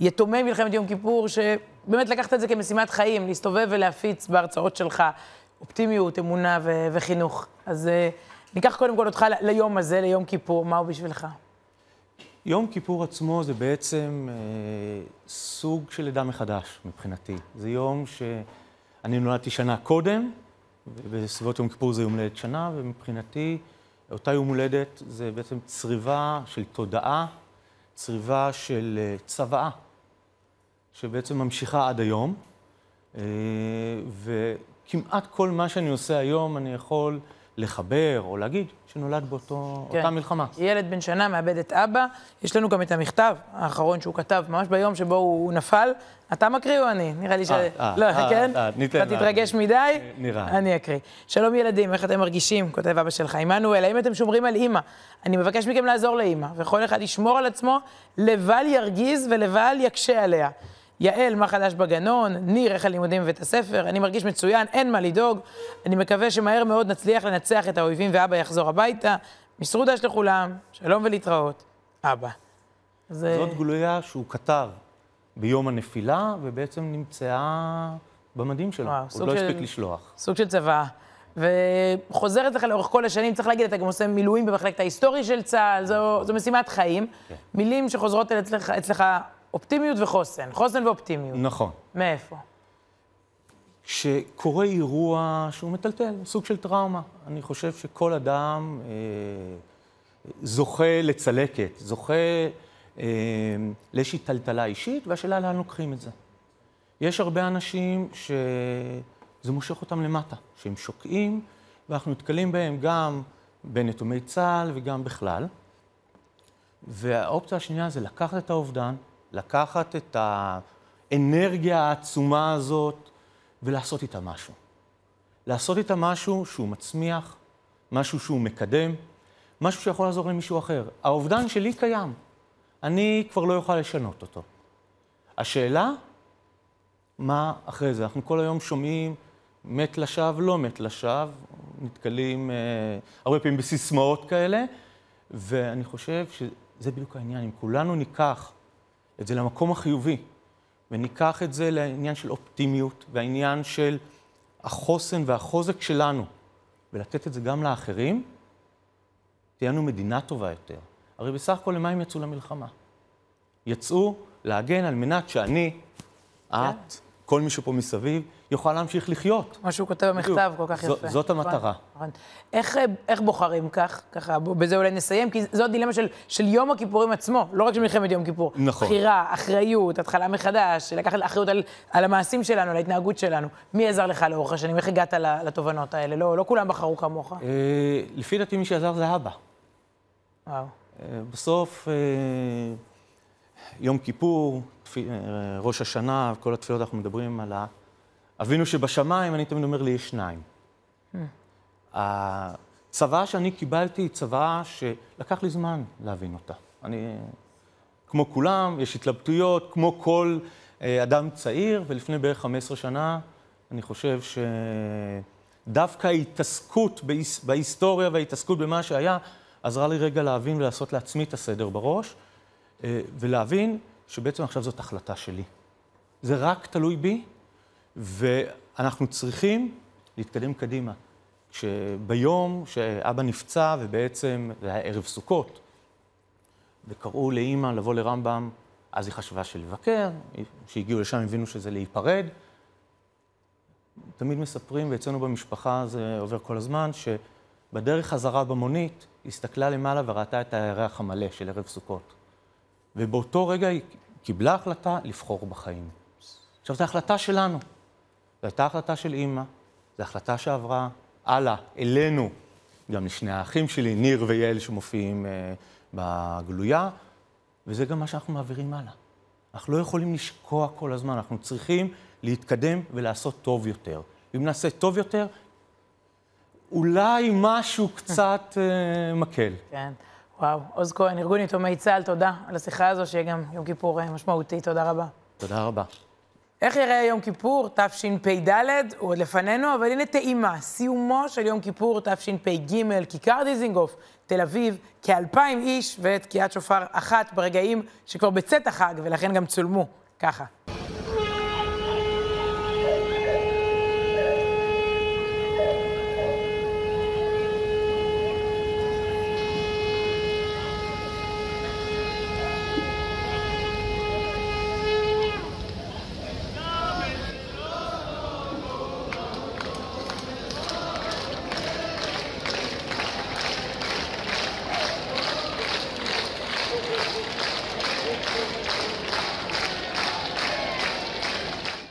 מיתומי מלחמת יום כיפור, שבאמת לקחת את זה כמשימת חיים, להסתובב ולהפיץ בהרצאות שלך אופטימיות, אמונה ו- וחינוך. אז אה, ניקח קודם כל אותך ל- ליום הזה, ליום כיפור, מה הוא בשבילך? יום כיפור עצמו זה בעצם אה, סוג של לידה מחדש מבחינתי. זה יום שאני נולדתי שנה קודם, ובסביבות יום כיפור זה יום הולדת שנה, ומבחינתי אותה יום הולדת זה בעצם צריבה של תודעה, צריבה של אה, צוואה, שבעצם ממשיכה עד היום. אה, וכמעט כל מה שאני עושה היום אני יכול לחבר או להגיד שנולד באותו, כן. מלחמה. ילד בן שנה מאבד את אבא, יש לנו גם את המכתב האחרון שהוא כתב, ממש ביום שבו הוא נפל. אתה מקריא או אני? נראה לי ש... אה, אה, לא, אה, כן? אה, ניתן אתה. תתרגש מדי? נראה. אני אקריא. שלום ילדים, איך אתם מרגישים? כותב אבא שלך. עמנואל, האם אתם שומרים על אימא? אני מבקש מכם לעזור לאימא, וכל אחד ישמור על עצמו, לבל ירגיז ולבל יקשה עליה. יעל, מה חדש בגנון? ניר, איך הלימודים בבית הספר? אני מרגיש מצוין, אין מה לדאוג. אני מקווה שמהר מאוד נצליח לנצח את האויבים ואבא יחזור הביתה. מסרו דש לכולם, שלום ולהתראות. אבא. אז... אה, זאת גלויה שהוא כתב ביום הנפילה, ובעצם נמצאה במדים שלו. וואו, הוא סוג לא של- הספיק לשלוח. סוג של צוואה. וחוזרת לך לאורך כל השנים, צריך להגיד, אתה גם עושה מילואים במחלקת ההיסטורי של צה"ל, זו, זו משימת חיים. כן. מילים שחוזרות אצלך, אצלך אופטימיות וחוסן, חוסן ואופטימיות. נכון. מאיפה? שקורה אירוע שהוא מטלטל, סוג של טראומה. אני חושב שכל אדם אה, זוכה לצלקת, זוכה אה, לאיזושהי טלטלה אישית, והשאלה לאן לוקחים את זה. יש הרבה אנשים שזה מושך אותם למטה, שהם שוקעים, ואנחנו נתקלים בהם גם בנתומי צה"ל וגם בכלל. והאופציה השנייה זה לקחת את האובדן, לקחת את האנרגיה העצומה הזאת ולעשות איתה משהו. לעשות איתה משהו שהוא מצמיח, משהו שהוא מקדם, משהו שיכול לעזור למישהו אחר. האובדן שלי קיים, אני כבר לא אוכל לשנות אותו. השאלה, מה אחרי זה? אנחנו כל היום שומעים מת לשווא, לא מת לשווא, נתקלים אה, הרבה פעמים בסיסמאות כאלה, ואני חושב שזה בדיוק העניין. אם כולנו ניקח את זה למקום החיובי, וניקח את זה לעניין של אופטימיות, והעניין של החוסן והחוזק שלנו, ולתת את זה גם לאחרים, תהיה לנו מדינה טובה יותר. הרי בסך הכל למה הם יצאו למלחמה? יצאו להגן על מנת שאני, את, כל מי שפה מסביב, יוכל להמשיך לחיות. מה שהוא כותב במכתב כל כך זו, יפה. זאת המטרה. נכון. איך, איך בוחרים כך? ככה, בזה אולי נסיים, כי זו הדילמה של, של יום הכיפורים עצמו, לא רק של מלחמת יום כיפור. נכון. בחירה, אחריות, התחלה מחדש, לקחת אחריות על, על המעשים שלנו, על ההתנהגות שלנו. מי עזר לך לאורך השנים? איך הגעת לתובנות האלה? לא, לא כולם בחרו כמוך. אה, לפי דעתי מי שעזר זה אבא. וואו. אה, בסוף, אה, יום כיפור, אה, ראש השנה, כל התפילות אנחנו מדברים על אבינו שבשמיים, אני תמיד אומר לי, יש שניים. הצוואה שאני קיבלתי היא צוואה שלקח לי זמן להבין אותה. אני, כמו כולם, יש התלבטויות, כמו כל אה, אדם צעיר, ולפני בערך 15 שנה, אני חושב שדווקא ההתעסקות בהיס- בהיסטוריה וההתעסקות במה שהיה, עזרה לי רגע להבין ולעשות לעצמי את הסדר בראש, ולהבין שבעצם עכשיו זאת החלטה שלי. זה רק תלוי בי, ואנחנו צריכים להתקדם קדימה. שביום שאבא נפצע, ובעצם זה היה ערב סוכות, וקראו לאימא לבוא לרמב"ם, אז היא חשבה שלבקר, כשהגיעו לשם הבינו שזה להיפרד. תמיד מספרים, ואצלנו במשפחה זה עובר כל הזמן, שבדרך חזרה במונית, היא הסתכלה למעלה וראתה את הירח המלא של ערב סוכות. ובאותו רגע היא קיבלה החלטה לבחור בחיים. עכשיו, זו החלטה שלנו. זו הייתה החלטה של אימא, זו החלטה שעברה הלאה, אלינו, גם לשני האחים שלי, ניר ויעל, שמופיעים אה, בגלויה, וזה גם מה שאנחנו מעבירים הלאה. אנחנו לא יכולים לשקוע כל הזמן, אנחנו צריכים להתקדם ולעשות טוב יותר. אם נעשה טוב יותר, אולי משהו קצת אה, מקל. כן. וואו. עוז כהן, ארגון יתומי צה"ל, תודה על השיחה הזו, שיהיה גם יום כיפור אה, משמעותי. תודה רבה. תודה רבה. איך יראה יום כיפור תשפ"ד? הוא עוד לפנינו, אבל הנה טעימה, סיומו של יום כיפור תשפ"ג, כיכר דיזינגוף, תל אביב, כאלפיים איש ותקיעת שופר אחת ברגעים שכבר בצאת החג, ולכן גם צולמו. ככה.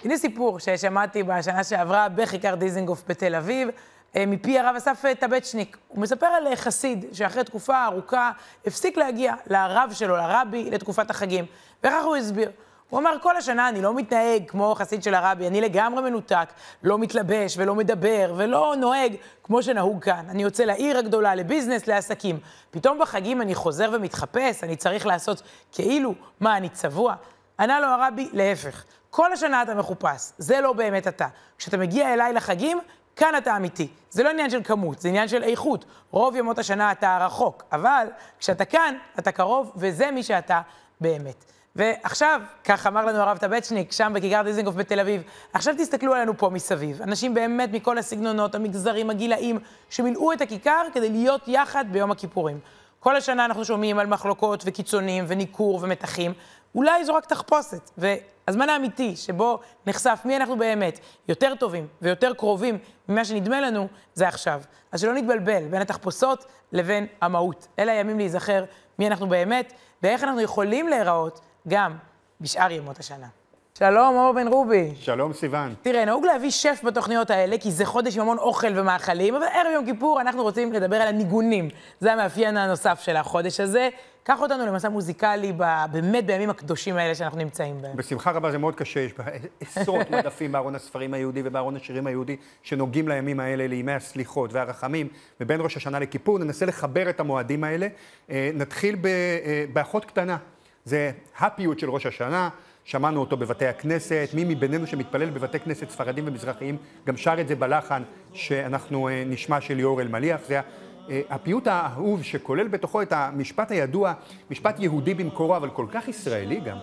הנה סיפור ששמעתי בשנה שעברה בכיכר דיזנגוף בתל אביב, אה, מפי הרב אסף טבצ'ניק. הוא מספר על אה, חסיד שאחרי תקופה ארוכה הפסיק להגיע לרב שלו, לרבי, לתקופת החגים. וכך הוא הסביר. הוא אמר, כל השנה אני לא מתנהג כמו חסיד של הרבי, אני לגמרי מנותק, לא מתלבש ולא מדבר ולא נוהג כמו שנהוג כאן. אני יוצא לעיר הגדולה, לביזנס, לעסקים. פתאום בחגים אני חוזר ומתחפש, אני צריך לעשות כאילו, מה, אני צבוע? ענה לו הרבי, להפך. כל השנה אתה מחופש, זה לא באמת אתה. כשאתה מגיע אליי לחגים, כאן אתה אמיתי. זה לא עניין של כמות, זה עניין של איכות. רוב ימות השנה אתה רחוק, אבל כשאתה כאן, אתה קרוב, וזה מי שאתה באמת. ועכשיו, כך אמר לנו הרב טבצ'ניק, שם בכיכר דיזנגוף בתל אביב, עכשיו תסתכלו עלינו פה מסביב. אנשים באמת מכל הסגנונות, המגזרים, הגילאים, שמילאו את הכיכר כדי להיות יחד ביום הכיפורים. כל השנה אנחנו שומעים על מחלוקות וקיצונים וניכור ומתחים. אולי זו רק תחפושת, הזמן האמיתי שבו נחשף מי אנחנו באמת, יותר טובים ויותר קרובים ממה שנדמה לנו, זה עכשיו. אז שלא נתבלבל בין התחפושות לבין המהות. אלה הימים להיזכר מי אנחנו באמת, ואיך אנחנו יכולים להיראות גם בשאר ימות השנה. שלום, אור בן רובי. שלום, סיוון. תראה, נהוג להביא שף בתוכניות האלה, כי זה חודש עם המון אוכל ומאכלים, אבל ערב יום כיפור אנחנו רוצים לדבר על הניגונים. זה המאפיין הנוסף של החודש הזה. קח אותנו למסע מוזיקלי ב- באמת בימים הקדושים האלה שאנחנו נמצאים בהם. בשמחה רבה זה מאוד קשה, יש עשרות מדפים בארון הספרים היהודי ובארון השירים היהודי שנוגעים לימים האלה, לימי הסליחות והרחמים, ובין ראש השנה לכיפור, ננסה לחבר את המועדים האלה. אה, נתחיל ב- אה, באחות קטנה, זה הפיות של ראש השנה. שמענו אותו בבתי הכנסת, מי מבינינו שמתפלל בבתי כנסת ספרדים ומזרחיים גם שר את זה בלחן שאנחנו אה, נשמע של ליאור אלמליח. זה אה, הפיוט האהוב שכולל בתוכו את המשפט הידוע, משפט יהודי במקורו, אבל כל כך ישראלי גם.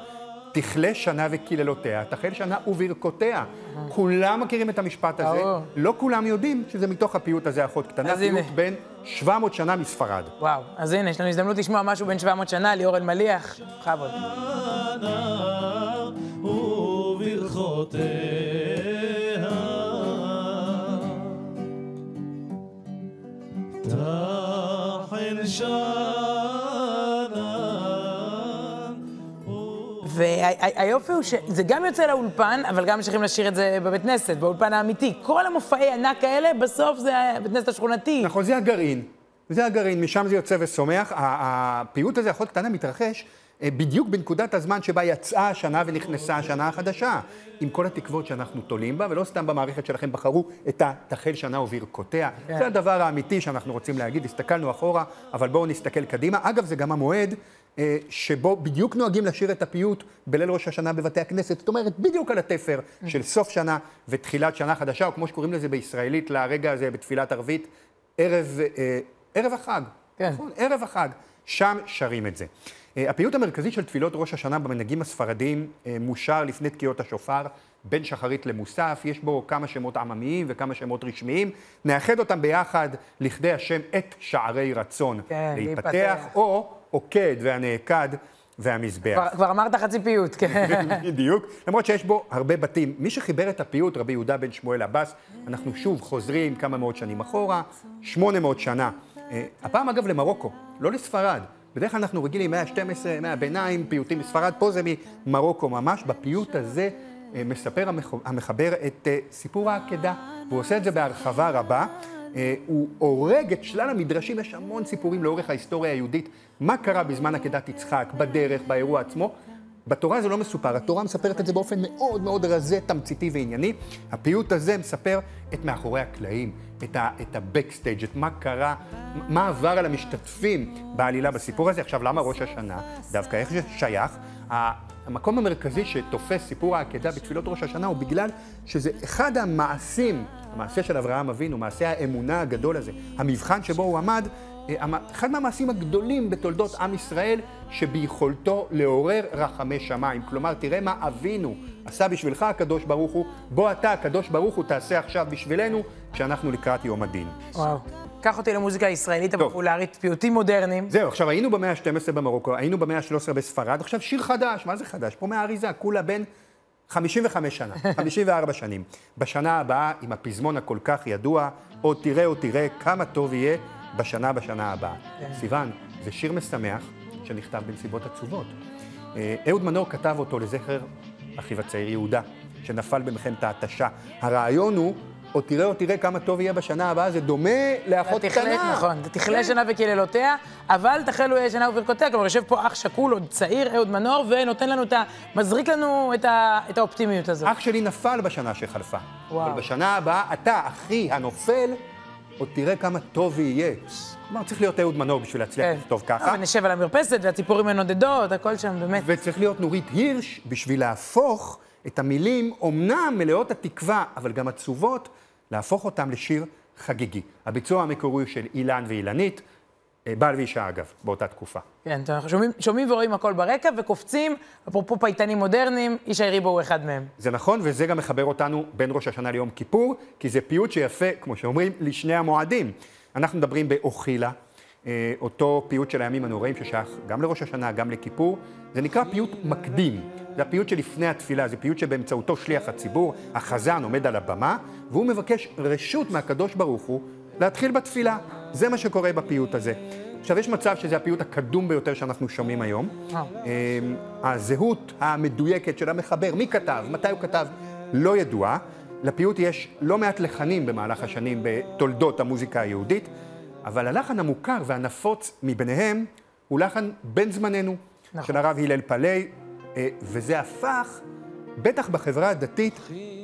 תכלה שנה וקללותיה, תחל שנה וברכותיה. כולם מכירים את המשפט הזה. לא כולם יודעים שזה מתוך הפיוט הזה, אחות קטנה. פיוט בן 700 שנה מספרד. וואו, אז הנה, יש לנו הזדמנות לשמוע משהו בין 700 שנה, ליאור אלמליח, בכבוד. וברכותיה תחל שנה והיופי הוא שזה גם יוצא לאולפן, אבל גם ממשיכים לשיר את זה בבית כנסת, באולפן האמיתי. כל המופעי ענק האלה, בסוף זה הבית כנסת השכונתי. נכון, זה הגרעין. זה הגרעין, משם זה יוצא וצומח. ה- הפיוט הזה, אחות קטנה, מתרחש אה, בדיוק בנקודת הזמן שבה יצאה השנה ונכנסה השנה החדשה, עם כל התקוות שאנחנו תולים בה, ולא סתם במערכת שלכם בחרו את ה"תחל שנה וברכותיה". כן. זה הדבר האמיתי שאנחנו רוצים להגיד, הסתכלנו אחורה, אבל בואו נסתכל קדימה. אגב, זה גם המועד אה, שבו בדיוק נוהגים לשיר את הפיוט בליל ראש השנה בבתי הכנסת. זאת אומרת, בדיוק על התפר של סוף שנה ותחילת שנה חדשה, או כמו שקוראים לזה בישראלית, לרגע הזה בתפילת ערבית, ערב, אה, ערב החג. כן. נכון, ערב החג. שם שרים את זה. אה, הפיוט המרכזי של תפילות ראש השנה במנהגים הספרדיים אה, מושר לפני תקיעות השופר, בין שחרית למוסף, יש בו כמה שמות עממיים וכמה שמות רשמיים. נאחד אותם ביחד לכדי השם את שערי רצון. כן, להיפתח, להיפתח. או עוקד והנעקד והמזבח. כבר- כבר אמרת חצי פיוט, כן. בדיוק, למרות שיש בו הרבה בתים. מי שחיבר את הפיוט, רבי יהודה בן שמואל עבאס, אנחנו שוב חוזרים כמה מאות שנים אחורה, 800 שנה. אה, הפעם אגב למרוקו, לא לספרד. בדרך כלל אנחנו רגילים, מאה ה-12, מאה הביניים, פיוטים מספרד, פה זה ממרוקו ממש. בפיוט הזה אה, מספר המח- המחבר את אה, סיפור העקדה, והוא עושה את זה בהרחבה רבה. אה, הוא הורג את שלל המדרשים, יש המון סיפורים לאורך ההיסטוריה היהודית, מה קרה בזמן עקדת יצחק, בדרך, באירוע עצמו. בתורה זה לא מסופר, התורה מספרת את זה באופן מאוד מאוד רזה, תמציתי וענייני. הפיוט הזה מספר את מאחורי הקלעים, את ה- את את מה קרה, מה עבר על המשתתפים בעלילה בסיפור הזה. עכשיו, למה ראש השנה? דווקא איך זה שייך? המקום המרכזי שתופס סיפור העקדה בתפילות ראש השנה הוא בגלל שזה אחד המעשים, המעשה של אברהם אבינו, מעשה האמונה הגדול הזה, המבחן שבו הוא עמד, אחד מהמעשים הגדולים בתולדות עם ישראל, שביכולתו לעורר רחמי שמיים. כלומר, תראה מה אבינו עשה בשבילך הקדוש ברוך הוא, בוא אתה, הקדוש ברוך הוא, תעשה עכשיו בשבילנו, כשאנחנו לקראת יום הדין. וואו. קח אותי למוזיקה הישראלית הפופולרית, פיוטים מודרניים. זהו, עכשיו היינו במאה ה-12 במרוקו, היינו במאה ה-13 בספרד, עכשיו שיר חדש, מה זה חדש? פה מהאריזה, כולה בין 55 שנה, 54 שנים. בשנה הבאה, עם הפזמון הכל כך ידוע, עוד תראה, עוד תראה, כמה טוב יהיה בשנה בשנה הבאה. כן. סיוון, זה שיר משמח שנכתב בנסיבות עצובות. אה, אהוד מנור כתב אותו לזכר אחיו הצעיר יהודה, שנפל במלחמת ההתשה. הרעיון הוא, עוד תראה, עוד תראה כמה טוב יהיה בשנה הבאה, זה דומה לאחות תכלה, קטנה. נכון, תכלה שנה וקללותיה, אבל תחלו שנה וברכותיה. כלומר, יושב פה אח שכול, עוד צעיר, אהוד מנור, ונותן לנו את ה... מזריק לנו את, ה... את האופטימיות הזאת. אח שלי נפל בשנה שחלפה. וואו. אבל בשנה הבאה, אתה, אחי הנופל, עוד תראה כמה טוב יהיה. כלומר, צריך להיות אהוד מנור בשביל להצליח כן. לכתוב ככה. ונשב על המרפסת, והציפורים הנודדות, הכל שם באמת. וצריך להיות נורית הירש בשביל להפוך את המילים, אומנם מלאות התקווה, אבל גם עצובות, להפוך אותם לשיר חגיגי. הביצוע המקורי של אילן ואילנית, בעל ואישה אגב, באותה תקופה. כן, אנחנו שומעים, שומעים ורואים הכל ברקע, וקופצים, אפרופו פייטנים מודרניים, איש היריבו הוא אחד מהם. זה נכון, וזה גם מחבר אותנו בין ראש השנה ליום כיפור, כי זה פיוט שיפה, כמו שאומרים, לשני המועדים. אנחנו מדברים באוכילה, אה, אותו פיוט של הימים הנוראים ששייך גם לראש השנה, גם לכיפור. זה נקרא פיוט מקדים. זה הפיוט שלפני התפילה, זה פיוט שבאמצעותו שליח הציבור, החזן עומד על הבמה, והוא מבקש רשות מהקדוש ברוך הוא להתחיל בתפילה. זה מה שקורה בפיוט הזה. עכשיו, יש מצב שזה הפיוט הקדום ביותר שאנחנו שומעים היום. אה. אמ, הזהות המדויקת של המחבר, מי כתב, מתי הוא כתב, לא ידועה. לפיוט יש לא מעט לחנים במהלך השנים בתולדות המוזיקה היהודית, אבל הלחן המוכר והנפוץ מביניהם הוא לחן בן זמננו, נכון. של הרב הלל פלאי, אה, וזה הפך, בטח בחברה הדתית,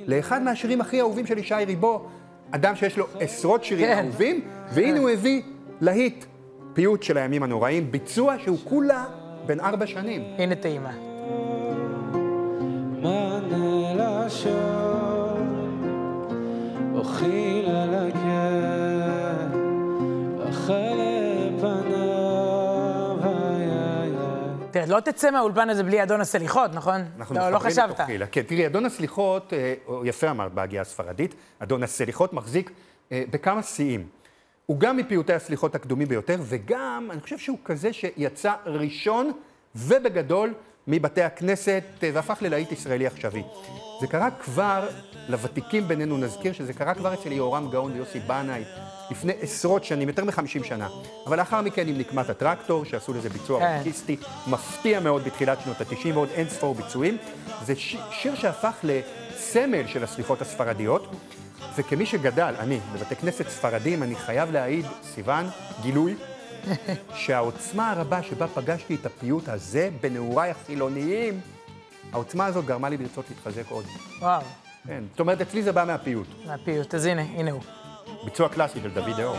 לאחד מהשירים הכי אהובים של ישי ריבו, אדם שיש לו עשרות שירים כן. אהובים, והנה הוא הביא להיט, פיוט של הימים הנוראים, ביצוע שהוא כולה בן ארבע שנים. הנה טעימה. אוכיל על הגר. תראה, לא תצא מהאולפן הזה בלי אדון הסליחות, נכון? אנחנו לא, לא חשבת. את אוכילה. כן, תראי, אדון הסליחות, אה, יפה אמרת בהגייה הספרדית, אדון הסליחות מחזיק אה, בכמה שיאים. הוא גם מפיוטי הסליחות הקדומים ביותר, וגם, אני חושב שהוא כזה שיצא ראשון ובגדול מבתי הכנסת, והפך ללהיט ישראלי עכשווי. זה קרה כבר, לוותיקים בינינו נזכיר שזה קרה כבר אצל יהורם גאון ויוסי בנאי, לפני עשרות שנים, יותר מחמישים שנה. אבל לאחר מכן עם נקמת הטרקטור, שעשו לזה ביצוע כן. אורקיסטי מפתיע מאוד בתחילת שנות ה-90 ועוד אין ספור ביצועים. זה ש- שיר שהפך לסמל של הסליחות הספרדיות, וכמי שגדל, אני, בבתי כנסת ספרדים, אני חייב להעיד, סיוון, גילוי, שהעוצמה הרבה שבה פגשתי את הפיוט הזה בנעוריי החילוניים, העוצמה הזאת גרמה לי לרצות להתחזק עוד. וואו, כן, זאת אומרת, אצלי זה בא מהפיוט. מהפיוט. אז הנה, הנה הוא. ביצוע קלאסי של דוד דאור.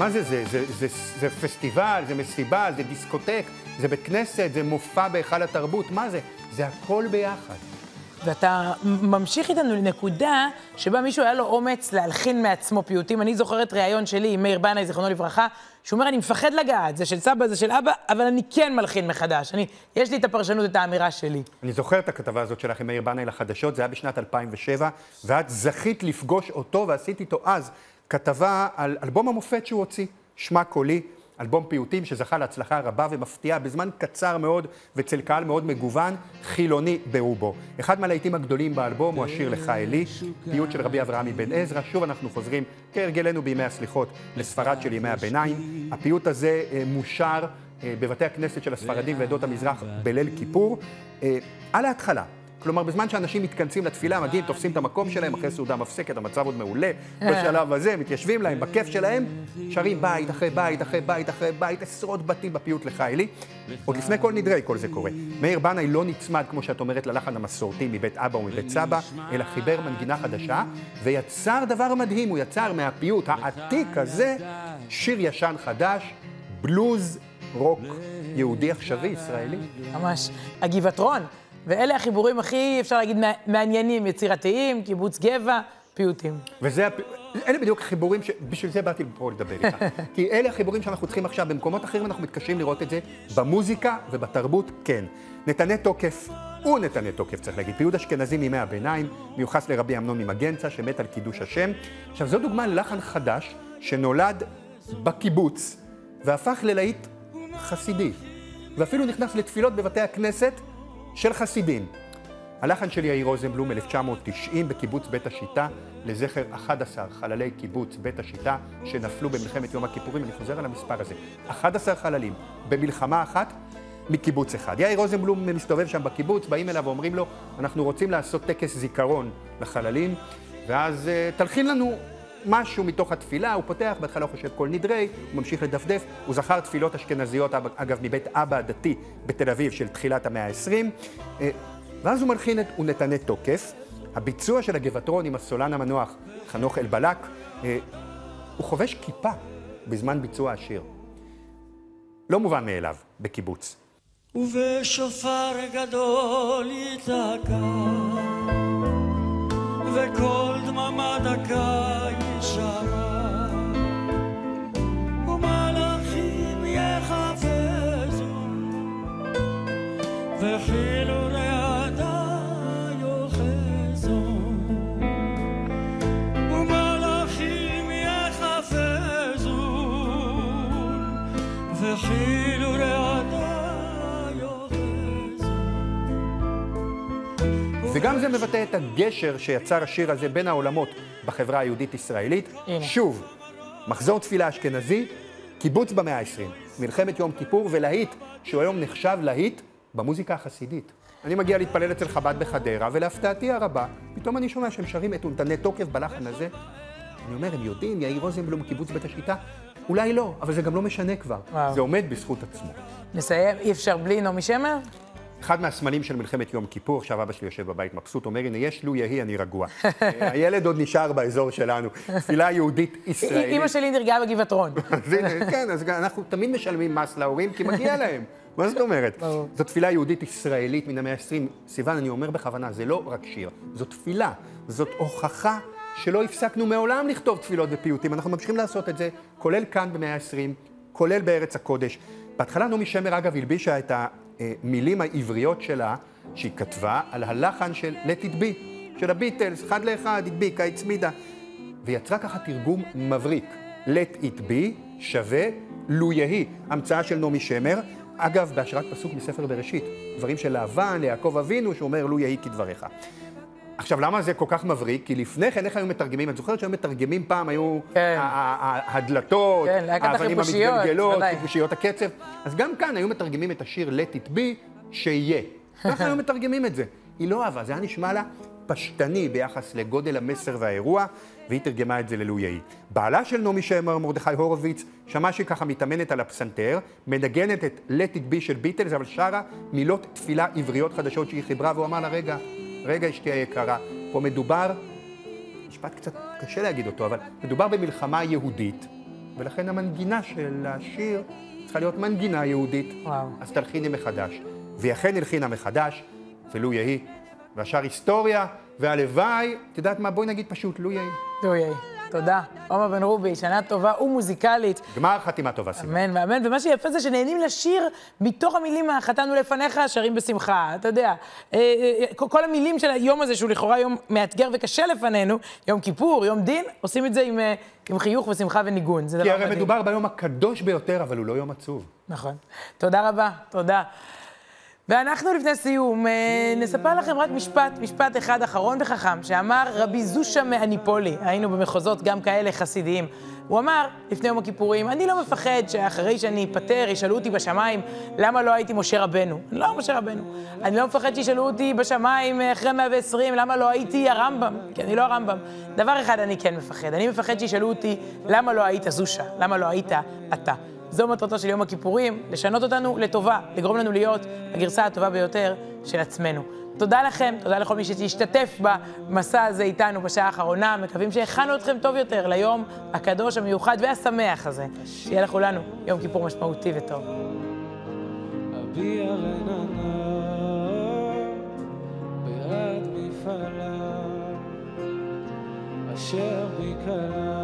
מה זה זה? זה, זה, זה פסטיבל, זה מסיבה, זה דיסקוטק, זה בית כנסת, זה מופע בהיכל התרבות, מה זה? זה הכל ביחד. ואתה ממשיך איתנו לנקודה שבה מישהו היה לו אומץ להלחין מעצמו פיוטים. אני זוכרת ראיון שלי עם מאיר בנאי, זיכרונו לברכה, שהוא אומר, אני מפחד לגעת, זה של סבא, זה של אבא, אבל אני כן מלחין מחדש. אני, יש לי את הפרשנות, את האמירה שלי. אני זוכר את הכתבה הזאת שלך עם מאיר בנאי לחדשות, זה היה בשנת 2007, ואת זכית לפגוש אותו ועשית איתו אז כתבה על אלבום המופת שהוא הוציא, שמה קולי, אלבום פיוטים שזכה להצלחה רבה ומפתיעה בזמן קצר מאוד ואצל קהל מאוד מגוון, חילוני ברובו. אחד מהלהיטים הגדולים באלבום הוא השיר לך אלי, פיוט של רבי אברהם אבן עזרא. שוב אנחנו חוזרים, כהרגלנו בימי הסליחות, לספרד של ימי הביניים. הפיוט הזה אה, מושר אה, בבתי הכנסת של הספרדים ועדות המזרח בליל כיפור. אה, על ההתחלה, כלומר, בזמן שאנשים מתכנסים לתפילה, מגיעים, תופסים את המקום שלהם, אחרי סעודה מפסקת, המצב עוד מעולה. בשלב הזה, מתיישבים להם, בכיף שלהם, שרים בית אחרי בית אחרי בית אחרי בית, עשרות בתים בפיוט לחיילי. עוד לפני כל נדרי כל זה קורה. מאיר בנאי לא נצמד, כמו שאת אומרת, ללחן המסורתי מבית אבא או מבית סבא, אלא חיבר מנגינה חדשה, ויצר דבר מדהים, הוא יצר מהפיוט העתיק הזה שיר ישן חדש, בלוז רוק יהודי עכשווי, ישראלי. ממש. הגבעתרון. ואלה החיבורים הכי, אפשר להגיד, מע- מעניינים, יצירתיים, קיבוץ גבע, פיוטים. וזה, אלה בדיוק החיבורים, ש... בשביל זה באתי פה לדבר איתך. כי אלה החיבורים שאנחנו צריכים עכשיו, במקומות אחרים אנחנו מתקשים לראות את זה, במוזיקה ובתרבות, כן. נתנה תוקף, הוא נתנה תוקף, צריך להגיד. פיוט אשכנזי מימי הביניים, מיוחס לרבי אמנון ממגנצה, שמת על קידוש השם. עכשיו, זו דוגמה ללחן חדש, שנולד בקיבוץ, והפך ללהיט חסידי, ואפילו נכנס לתפילות בבתי הכנסת של חסידים. הלחן של יאיר רוזנבלום, 1990, בקיבוץ בית השיטה, לזכר 11 חללי קיבוץ בית השיטה שנפלו במלחמת יום הכיפורים. אני חוזר על המספר הזה. 11 חללים במלחמה אחת מקיבוץ אחד. יאיר רוזנבלום מסתובב שם בקיבוץ, באים אליו ואומרים לו, אנחנו רוצים לעשות טקס זיכרון לחללים, ואז uh, תלחין לנו משהו מתוך התפילה, הוא פותח, בהתחלה הוא חושב כל נדרי, הוא ממשיך לדפדף, הוא זכר תפילות אשכנזיות, אגב, מבית אבא הדתי בתל אביב של תחילת המאה ה-20, ואז הוא מלחין את "ונתנה תוקף". הביצוע של הגבעתרון עם הסולן המנוח חנוך אלבלק, אה, הוא חובש כיפה בזמן ביצוע השיר. לא מובן מאליו בקיבוץ. ובשופר גדול ייתקע, וכל דממה דקה וגם זה מבטא את הגשר שיצר השיר הזה בין העולמות בחברה היהודית-ישראלית. שוב, מחזור תפילה אשכנזי, קיבוץ במאה ה-20, מלחמת יום כיפור ולהיט, שהוא היום נחשב להיט במוזיקה החסידית. אני מגיע להתפלל אצל חב"ד בחדרה, ולהפתעתי הרבה, פתאום אני שומע שהם שרים את אונתני תוקף בלחן הזה. אני אומר, הם יודעים, יאיר רוזנבלום, קיבוץ בית השיטה? אולי לא, אבל זה גם לא משנה כבר. וואו. זה עומד בזכות עצמו. נסיים, אי אפשר בלי נעמי שמר? אחד מהסמלים של מלחמת יום כיפור, עכשיו אבא שלי יושב בבית מבסוט, אומר, הנה, יש לו יהי, אני רגוע. הילד עוד נשאר באזור שלנו. תפילה יהודית ישראלית. אימא שלי נרגעה בגבעתרון. אז הנה, כן, אז אנחנו תמיד משלמים מס להורים, כי מגיע להם. מה זאת אומרת? זו תפילה יהודית ישראלית מן המאה ה-20. סיוון, אני אומר בכוונה, זה לא רק שיר, זו תפילה. זאת הוכחה שלא הפסקנו מעולם לכתוב תפילות ופיוטים. אנחנו ממשיכים לעשות את זה, כולל כאן במאה ה-20, כולל בארץ הקודש. בהתחלה נעמי שמר, אגב, הלבישה את המילים העבריות שלה, שהיא כתבה על הלחן של Let It Be, של הביטלס, אחד לאחד, הדביקה, הצמידה. ויצרה ככה תרגום מבריק. Let It Be שווה לו יהי, המצאה של נעמי שמר. אגב, בהשראת פסוק מספר בראשית, דברים של להבן, ליעקב אבינו, שאומר לו יהי כדבריך. עכשיו, למה זה כל כך מבריק? כי לפני כן, איך היו מתרגמים? את זוכרת שהיו מתרגמים פעם, היו כן. הדלתות, כן, האבנים המתגלגלות. חיפושיות הקצב. אז גם כאן היו מתרגמים את השיר Let It Be, שיהיה. ככה היו מתרגמים את זה. היא לא אהבה, זה היה נשמע לה פשטני ביחס לגודל המסר והאירוע, והיא תרגמה את זה ללו יהי. בעלה של נעמי שמר, מרדכי הורוביץ, שמע שהיא ככה מתאמנת על הפסנתר, מנגנת את Let It Be של ביטלס, אבל שרה מילות תפילה עבריות חדשות שהיא חיברה, והוא אמר לה, רגע, רגע אשתי היקרה, פה מדובר, משפט קצת קשה להגיד אותו, אבל מדובר במלחמה יהודית, ולכן המנגינה של השיר צריכה להיות מנגינה יהודית. וואו. אז תלחיני מחדש. והיא אכן הלחינה מחדש, ולו יהי, והשאר היסטוריה, והלוואי, את יודעת מה? בואי נגיד פשוט, לו יהי. לו יהי. תודה. עומר בן רובי, שנה טובה ומוזיקלית. גמר חתימה טובה, סימן. אמן ואמן, ומה שיפה זה שנהנים לשיר מתוך המילים חתנו לפניך, שרים בשמחה, אתה יודע. אה, אה, כל כל המילים של היום הזה, שהוא לכאורה יום מאתגר וקשה לפנינו, יום כיפור, יום דין, עושים את זה עם, אה, עם חיוך ושמחה וניגון. זה דבר כי מדהים. הרי מדובר ביום הקדוש ביותר, אבל הוא לא יום עצוב. נכון. תודה רבה, תודה. ואנחנו לפני סיום אה, נספר לכם רק משפט, משפט אחד אחרון וחכם, שאמר רבי זושה מאניפולי, היינו במחוזות גם כאלה חסידיים. הוא אמר לפני יום הכיפורים, אני לא מפחד שאחרי שאני אפטר ישאלו אותי בשמיים למה לא הייתי משה רבנו. אני לא משה רבנו. אני לא מפחד שישאלו אותי בשמיים אה, אחרי 120 למה לא הייתי הרמב"ם, כי אני לא הרמב"ם. דבר אחד אני כן מפחד, אני מפחד שישאלו אותי למה לא היית זושה, למה לא היית אתה. זו מטרתו של יום הכיפורים, לשנות אותנו לטובה, לגרום לנו להיות הגרסה הטובה ביותר של עצמנו. תודה לכם, תודה לכל מי שהשתתף במסע הזה איתנו בשעה האחרונה, מקווים שהכנו אתכם טוב יותר ליום הקדוש, המיוחד והשמח הזה. שיהיה לכולנו יום כיפור משמעותי וטוב. אשר בי קלה